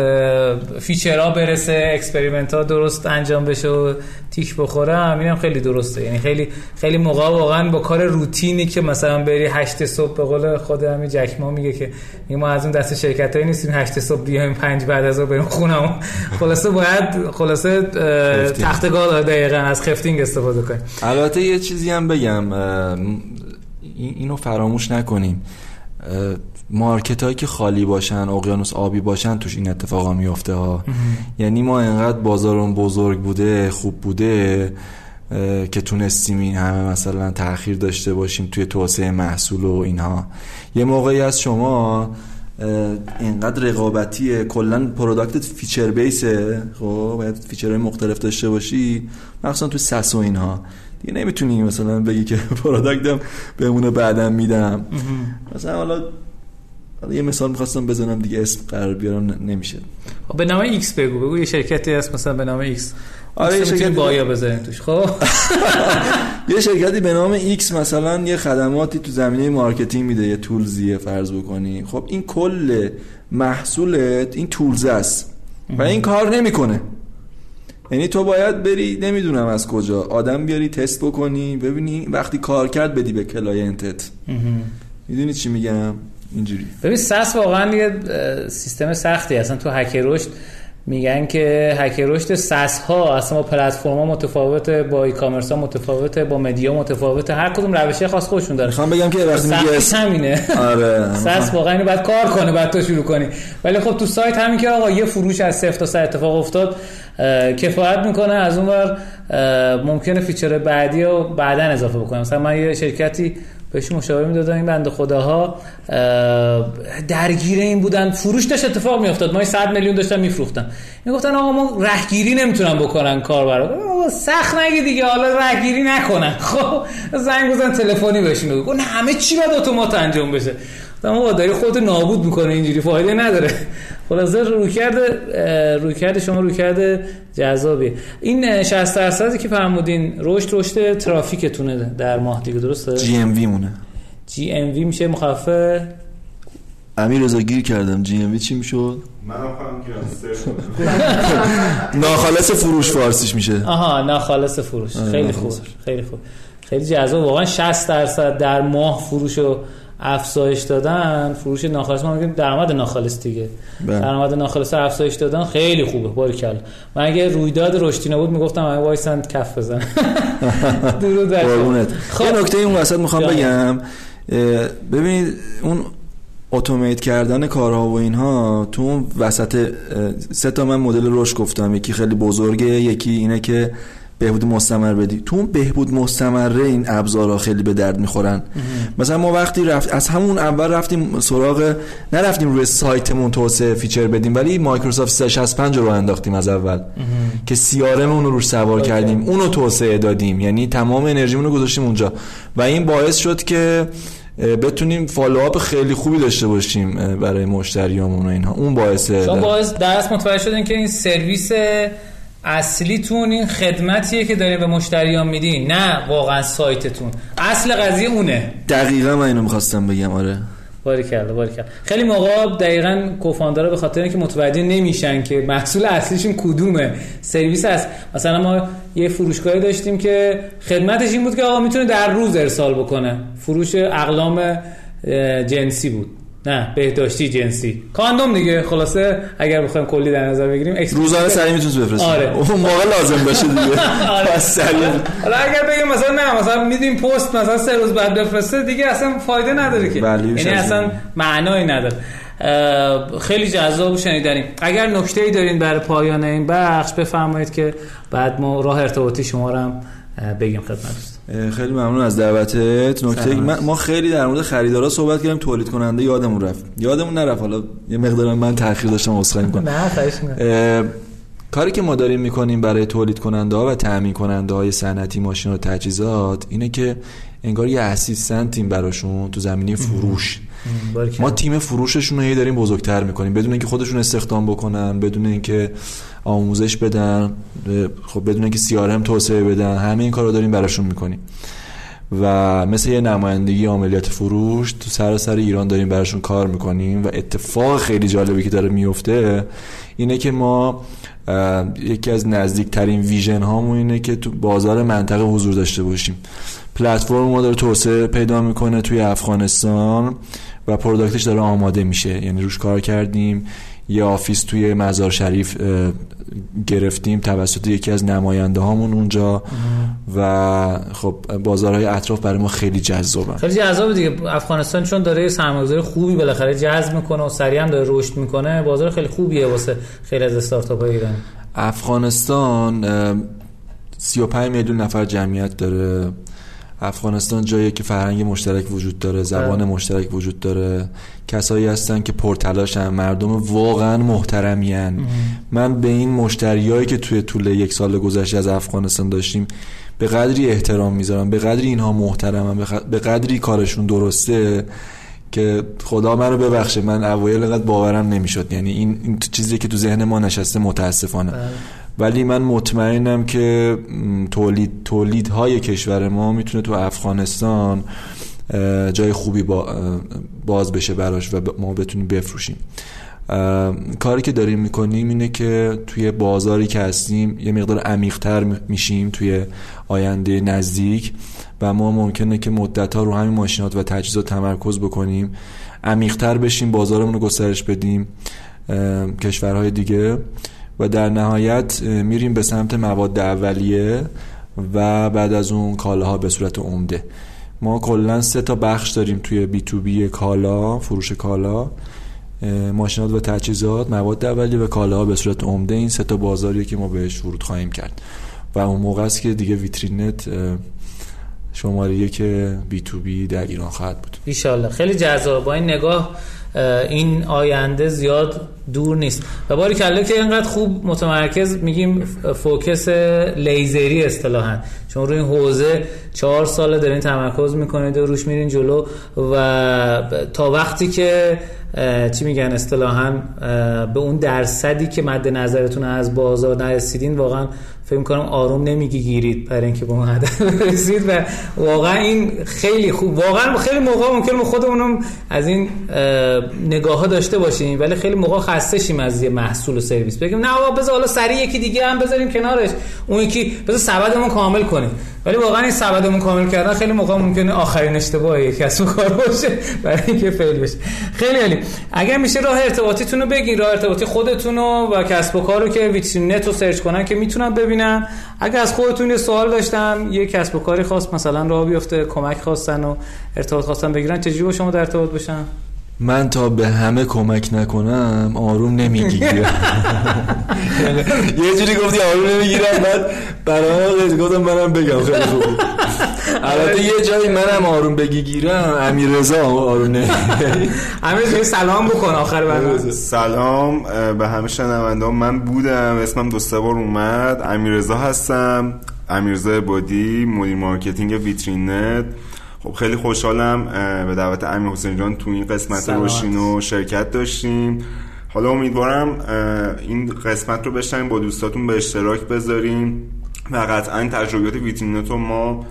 feature ها برسه experiment ها درست انجام بشه و تیک بخوره همین هم خیلی درسته. یعنی خیلی خیلی موقع واقعا با کار روتینی که مثلا بری هشت صبح به قول خود همین جک ما میگه که ما از اون دست شرکت هایی نیستیم هشت صبح بیایم پنج بعد از بریم خونم خلاصه باید خلاصه تختگاه دقیقا از خفتینگ استفاده کنیم. البته یه چیزی هم بگم اینو فراموش نکنیم. مارکت هایی که خالی باشن اقیانوس آبی باشن توش این اتفاقا میفته ها. یعنی ما انقدر بازارون بزرگ بوده خوب بوده که تونستیم این همه مثلا تاخیر داشته باشیم توی توسعه محصول و اینها. یه موقعی از شما اینقدر رقابتی کلا product ت feature base ه خب باید feature های مختلف داشته باشی مخصوصا تو SaaS و اینها. دیگه نمی‌تونی مثلا بگی که product م بهمونه بعدم میدم. مثلا حالا یه مثال می‌خواستم بزنم دیگه اسم قرار بیارم نمیشه. خب، به نام X بگو. بگو یه شرکتی هست مثلا به نام X. آره یه شرکت بایا بزنیم توش. خب؟ یه شرکتی به نام X مثلا یه خدماتی تو زمینه marketing میده یه tools یه فرض بکنی. خب این کل محصولت این tools است و این کار نمی‌کنه. یعنی تو باید بری نمی‌دونم از کجا آدم بیاری تست بکنی ببینی وقتی کار کرد بدی به client ت می‌دونی چی میگم؟ اینجوری. ببین SaaS واقعا یه سیستم سختی اصلا تو هک رشد میگن که هک رشد SaaS ها اصلا با پلتفرم ها متفاوته با e-commerce ها متفاوته با media متفاوته. هر کدوم روش خاص خودشون داره. می‌خوام بگم که وقتی میگه همینه. آره SaaS واقعا اینو بعد کار کنه بعد تو شروع کنی. ولی خب تو سایت همین که آقا یه فروش از صفر تا صد اتفاق افتاد کفایت می‌کنه. از اون ور ممکنه feature بعدی رو بعدا اضافه بکنم مثلا من یه شرکتی بهش مشاوره می‌دادن. این بنده خداها درگیر این بودن. فروش داشت اتفاق میافتاد. ما 100 میلیون داشتن میفروختن. می‌گفتن آقا ما رهگیری نمی‌تونن بکنن کار برا سخت نگی دیگه. حالا رهگیری نکنن. خب زنگ بزن تلفنی بهشون بگو همه چی باید اتومات انجام بشه. اما داری خودت نابود می‌کنه اینجوری فایده نداره. خلاصه روی کرده روی کرده شما روی کرده جذابی این 60 درصدی که فرمودین رشد رشد ترافیکتونه در ماه دیگه درسته؟ جی ام وی مونه. جی ام وی میشه مخفف؟ امیر رضا گیر کردم. جی ام وی چی می‌شد؟ منم ناخالص فروش فارسیش میشه. آها ناخالص فروش. خیلی خوب خیلی خوب. خیلی جذاب. واقعا 60 درصد در ماه فروشو افزایش دادن فروش ناخالص ما میگیم درآمد ناخالص دیگه. بله. درآمد ناخالص افزایش دادن خیلی خوبه باریکلا من اگه رویداد رشدی نبود می‌گفتم من وایسند کف بزن درود بر خب. نکته اون وسط می‌خوام بگم. ببینید اون اتومات کردن کارها و اینها تو اون وسط سه تا من مدل رشد گفتم. یکی خیلی بزرگه یکی اینه که بهبود مستمر بدی. تو اون بهبود مستمره این ابزارها خیلی به درد می‌خورن. مثلا ما وقتی رفت از همون اول رفتیم سراغ نرفتیم روی سایتمون توسعه feature بدیم ولی مایکروسافت 365 رو انداختیم از اول. که CRM اون رو روش سوار کردیم. اونو توسعه دادیم. یعنی تمام انرژیمون رو گذاشتیم اونجا. و این باعث شد که بتونیم follow-up خیلی خوبی داشته باشیم برای مشتریامون و اینها. اون باعثه شما باعث درس متوجه شدین که این سرویس اصلیتون این خدمتیه که دارین به مشتریان میدین نه واقعا سایتتون. اصل قضیه اونه. دقیقا من اینو می‌خواستم بگم آره. باری کرده باری کرده خیلی موقع دقیقا کوفاندارا به خاطر اینکه متوجه نمیشن که محصول اصلیشون کدومه. سرویس است مثلا ما یه فروشگاهی داشتیم که خدمتش این بود که آقا می‌تونه در روز ارسال بکنه. فروش اقلام جنسی بود. نه بهداشتی جنسی. کاندوم دیگه خلاصه اگر بخوایم کلی در نظر بگیریم روزانه سری می‌تونید بفرستید آره. اون موقع لازم باشه دیگه. آره. حالا اگر بگیم مثلا نه مثلا میدیم پست مثلا سه روز بعد بفرسته دیگه اصلا فایده نداره که. یعنی اصلا معنایی نداره. خیلی جذاب شنیدنیم اگر نکته ای دارین برای پایان این بخش بفرمایید که بعد ما راه ارتباطی شما رو هم بگیم خدمتتون. خیلی ممنون از دعوتت. نکته ما خیلی در مورد خریدارا صحبت کردیم تولید کننده یادمون رفت. یادمون نرفت. حالا یه مقدار من تاخیر داشتم عذرخواهی می‌کنم. نه کاری که ما داریم می‌کنیم برای تولید کننده ها و تامین کننده های صنعتی ماشین و تجهیزات اینه که انگار یه اسیستنتیم براشون تو زمینه فروش. ما تیم فروششون رو داریم بزرگتر می‌کنیم. بدون اینکه خودشون استخدام بکنن بدون اینکه آموزش بدن خب بدون اینکه سیارم توسعه بدن همه این کار رو داریم براشون می‌کنیم. و مثل یه نمایندگی عملیات فروش تو سراسر ایران داریم براشون کار می‌کنیم و اتفاق خیلی جالبی که داره میفته اینه که ما یکی از نزدیکترین vision هامون اینه که تو بازار منطقه حضور داشته باشیم. پلتفرم ما داره توسعه پیدا می‌کنه توی افغانستان و product ش داره آماده میشه. یعنی روش کار کردیم یه office توی مزار شریف گرفتیم توسط یکی از نماینده هامون اونجا. و خب بازارهای اطراف برای ما خیلی جذابه خیلی جذابه دیگه. افغانستان چون داره سرمایه‌گذاری خوبی بالاخره جذب می‌کنه و سریع هم داره رشد می‌کنه بازار خیلی خوبیه واسه خیلی از استارتاپ های ایران. افغانستان 35 میلیون نفر جمعیت داره. افغانستان جایی که فرهنگ مشترک وجود داره زبان بله. مشترک وجود داره. کسایی هستن که پرتلاشن مردم واقعا محترمین. من به این مشتریایی که توی طول یک سال گذشته از افغانستان داشتیم به قدری احترام می‌ذارم به قدری اینها محترمن به قدری کارشون درسته که خدا منو ببخشه من اوایل قد باورم نمی‌شد. یعنی این, این چیزی که تو ذهن ما نشسته متاسفانه. بله. ولی من مطمئنم که تولید تولیدهای کشور ما می‌تونه تو افغانستان جای خوبی باز بشه براش و ما بتونیم بفروشیم. کاری که داریم می‌کنیم اینه که توی بازاری که هستیم یه مقدار عمیقتر میشیم توی آینده نزدیک و ما ممکنه که مدت ها رو همین ماشینات و تجهیزات تمرکز بکنیم عمیقتر بشیم بازارمون رو گسترش بدیم کشورهای دیگه. و در نهایت میریم به سمت مواد اولیه و بعد از اون کالاها به صورت عمده. ما کلا سه تا بخش داریم توی بی تو بی کالا فروش کالا ماشینات و تجهیزات مواد اولیه و کالاها به صورت عمده. این سه تا بازاریه که ما بهش ورود خواهیم کرد. و اون موقع است که دیگه ویترینت شماره یک B2B در ایران خواهد بود. ایشالله خیلی جذاب. با این نگاه این آینده زیاد دور نیست. و باریکلا که اینقدر خوب متمرکز میگیم focus لیزری اصطلاحا. چون روی این حوزه چهار ساله دارین تمرکز می‌کنید و روش میرین جلو و تا وقتی که چی میگن اصطلاحا به اون درصدی که مد نظرتون از بازار نرسیدین واقعا فکر کنم آروم نمیگی گیرید برای اینکه به اون هدف رسید و واقعا این خیلی خوب واقعا خیلی موقع ممکنه خودمونم از این نگاه ها داشته باشیم ولی خیلی موقع خسته از یه محصول و سرویس. بگیم نه آقا بذار حالا سریع یکی دیگه هم بذاریم کنارش. اون یکی بذار سبدمون کامل کنیم. ولی واقعا این سبدمون کامل کردن خیلی موقع ممکنه آخرین اشتباه یک کسب کار باشه برای اینکه fail بشه. خیلی عالی. اگر میشه راه ارتباطیتون رو بگین راه ارتباطی خودتون و کسب و کار رو که ویترینت رو search کنن که می‌تونن ببینن. اگر از خودتون یه سوال داشتن یه کسب و کاری خواست مثلا راه بیفته کمک خواستن و ارتباط خواستن بگیرن چجوری با شما در ارتباط بشن؟ من تا به همه کمک نکنم آروم نمی‌گیرم یه جوری گفتی آروم نمی‌گیرم بعد برای گفتم منم بگم خیلی خوب البته یه جایی منم آروم بگی گیرم امیر رضا آروم نمی‌گیرم امیر سلام بکن آخر برنامه. سلام. به همه شنوندان من بودم. اسمم دو سه بار اومد. امیر رضا هستم. امیرزا بادی مدیر مارکتینگ ویترینت خب خیلی خوشحالم به دعوت امیر حسین جان تو این قسمت روشین و شرکت داشتیم. حالا امیدوارم این قسمت رو بشنیم با دوستاتون به اشتراک بذاریم و قطعا تجربیات ویترینت رو ما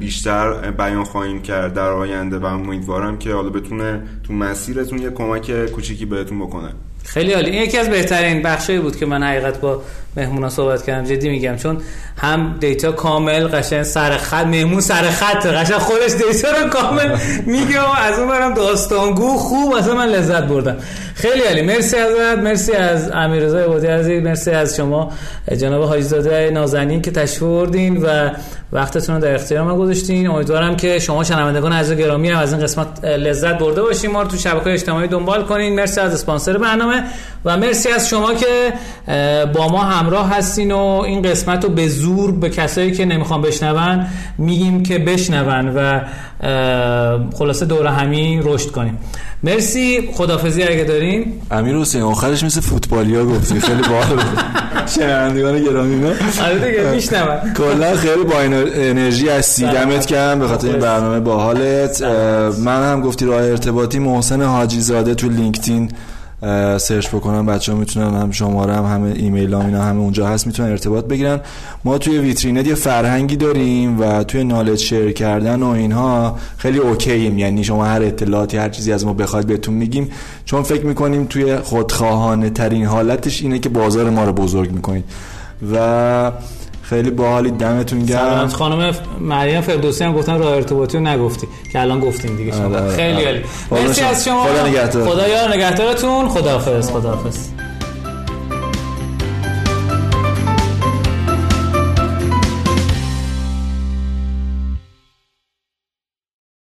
بیشتر بیان خواهیم کرد در آینده و امیدوارم که حالا بتونه تو مسیرتون یه کمک کوچیکی بهتون بکنه. خیلی عالی. این یکی از بهترین بخشایی بود که من حقیقت با مهمونا صحبت کردم. جدی میگم چون هم data کامل قشنگ سر خط مهمون سر خط قشنگ خودش data رو کامل میگه و از اون برم داستانگو خوب اصلا من لذت بردم. خیلی عالی. مرسی ازت مرسی از امیررضا عبادی عزیز مرسی از شما. جناب حاجی زاده نازنین که تشریف بردین و وقتتون رو در اختیار ما گذاشتین. امیدوارم که شما شنوندگان عزیز گرامی هم از این قسمت لذت برده باشیم ما رو تو شبکه‌های اجتماعی دنبال کنین. مرسی از اسپانسر برنامه. و مرسی از شما که با ما همراه هستین و این قسمت رو به زور به کسایی که نمی‌خوان بشنون میگیم که بشنون و خلاصه دور همین رشد کنیم. مرسی. خدافزی اگه دارین. امیر حسین آخرش مثل فوتبالیا گفتی. خیلی باحال. شنوندگان گرامی نه آره دیگه میشنون. کلا خیلی با انرژی هستی. دمت گرم به خاطر این برنامه باحالت. من هم گفتی راه ارتباطی محسن حاجی زاده تو LinkedIn search بکنن بچه ها می‌تونن هم شماره هم همه ایمیل هم اینا همه اونجا هست می‌تونن ارتباط بگیرن. ما توی ویترینت یه فرهنگی داریم و توی knowledge share کردن و اینها خیلی اوکییم یعنی شما هر اطلاعاتی هر چیزی از ما بخواد بهتون میگیم. چون فکر می‌کنیم توی خودخواهانه ترین حالتش اینه که بازار ما رو بزرگ می‌کنید. و خیلی باحالی دمتون گرم. خانم مریم فردوسی هم گفتن راه ارتباطی رو نگفتی که الان گفتیم دیگه شما. آره، خیلی آره. عالی مرسی از شما. خدا نگهدار. خدا یار نگهدارتون. خداحافظ خداحافظ.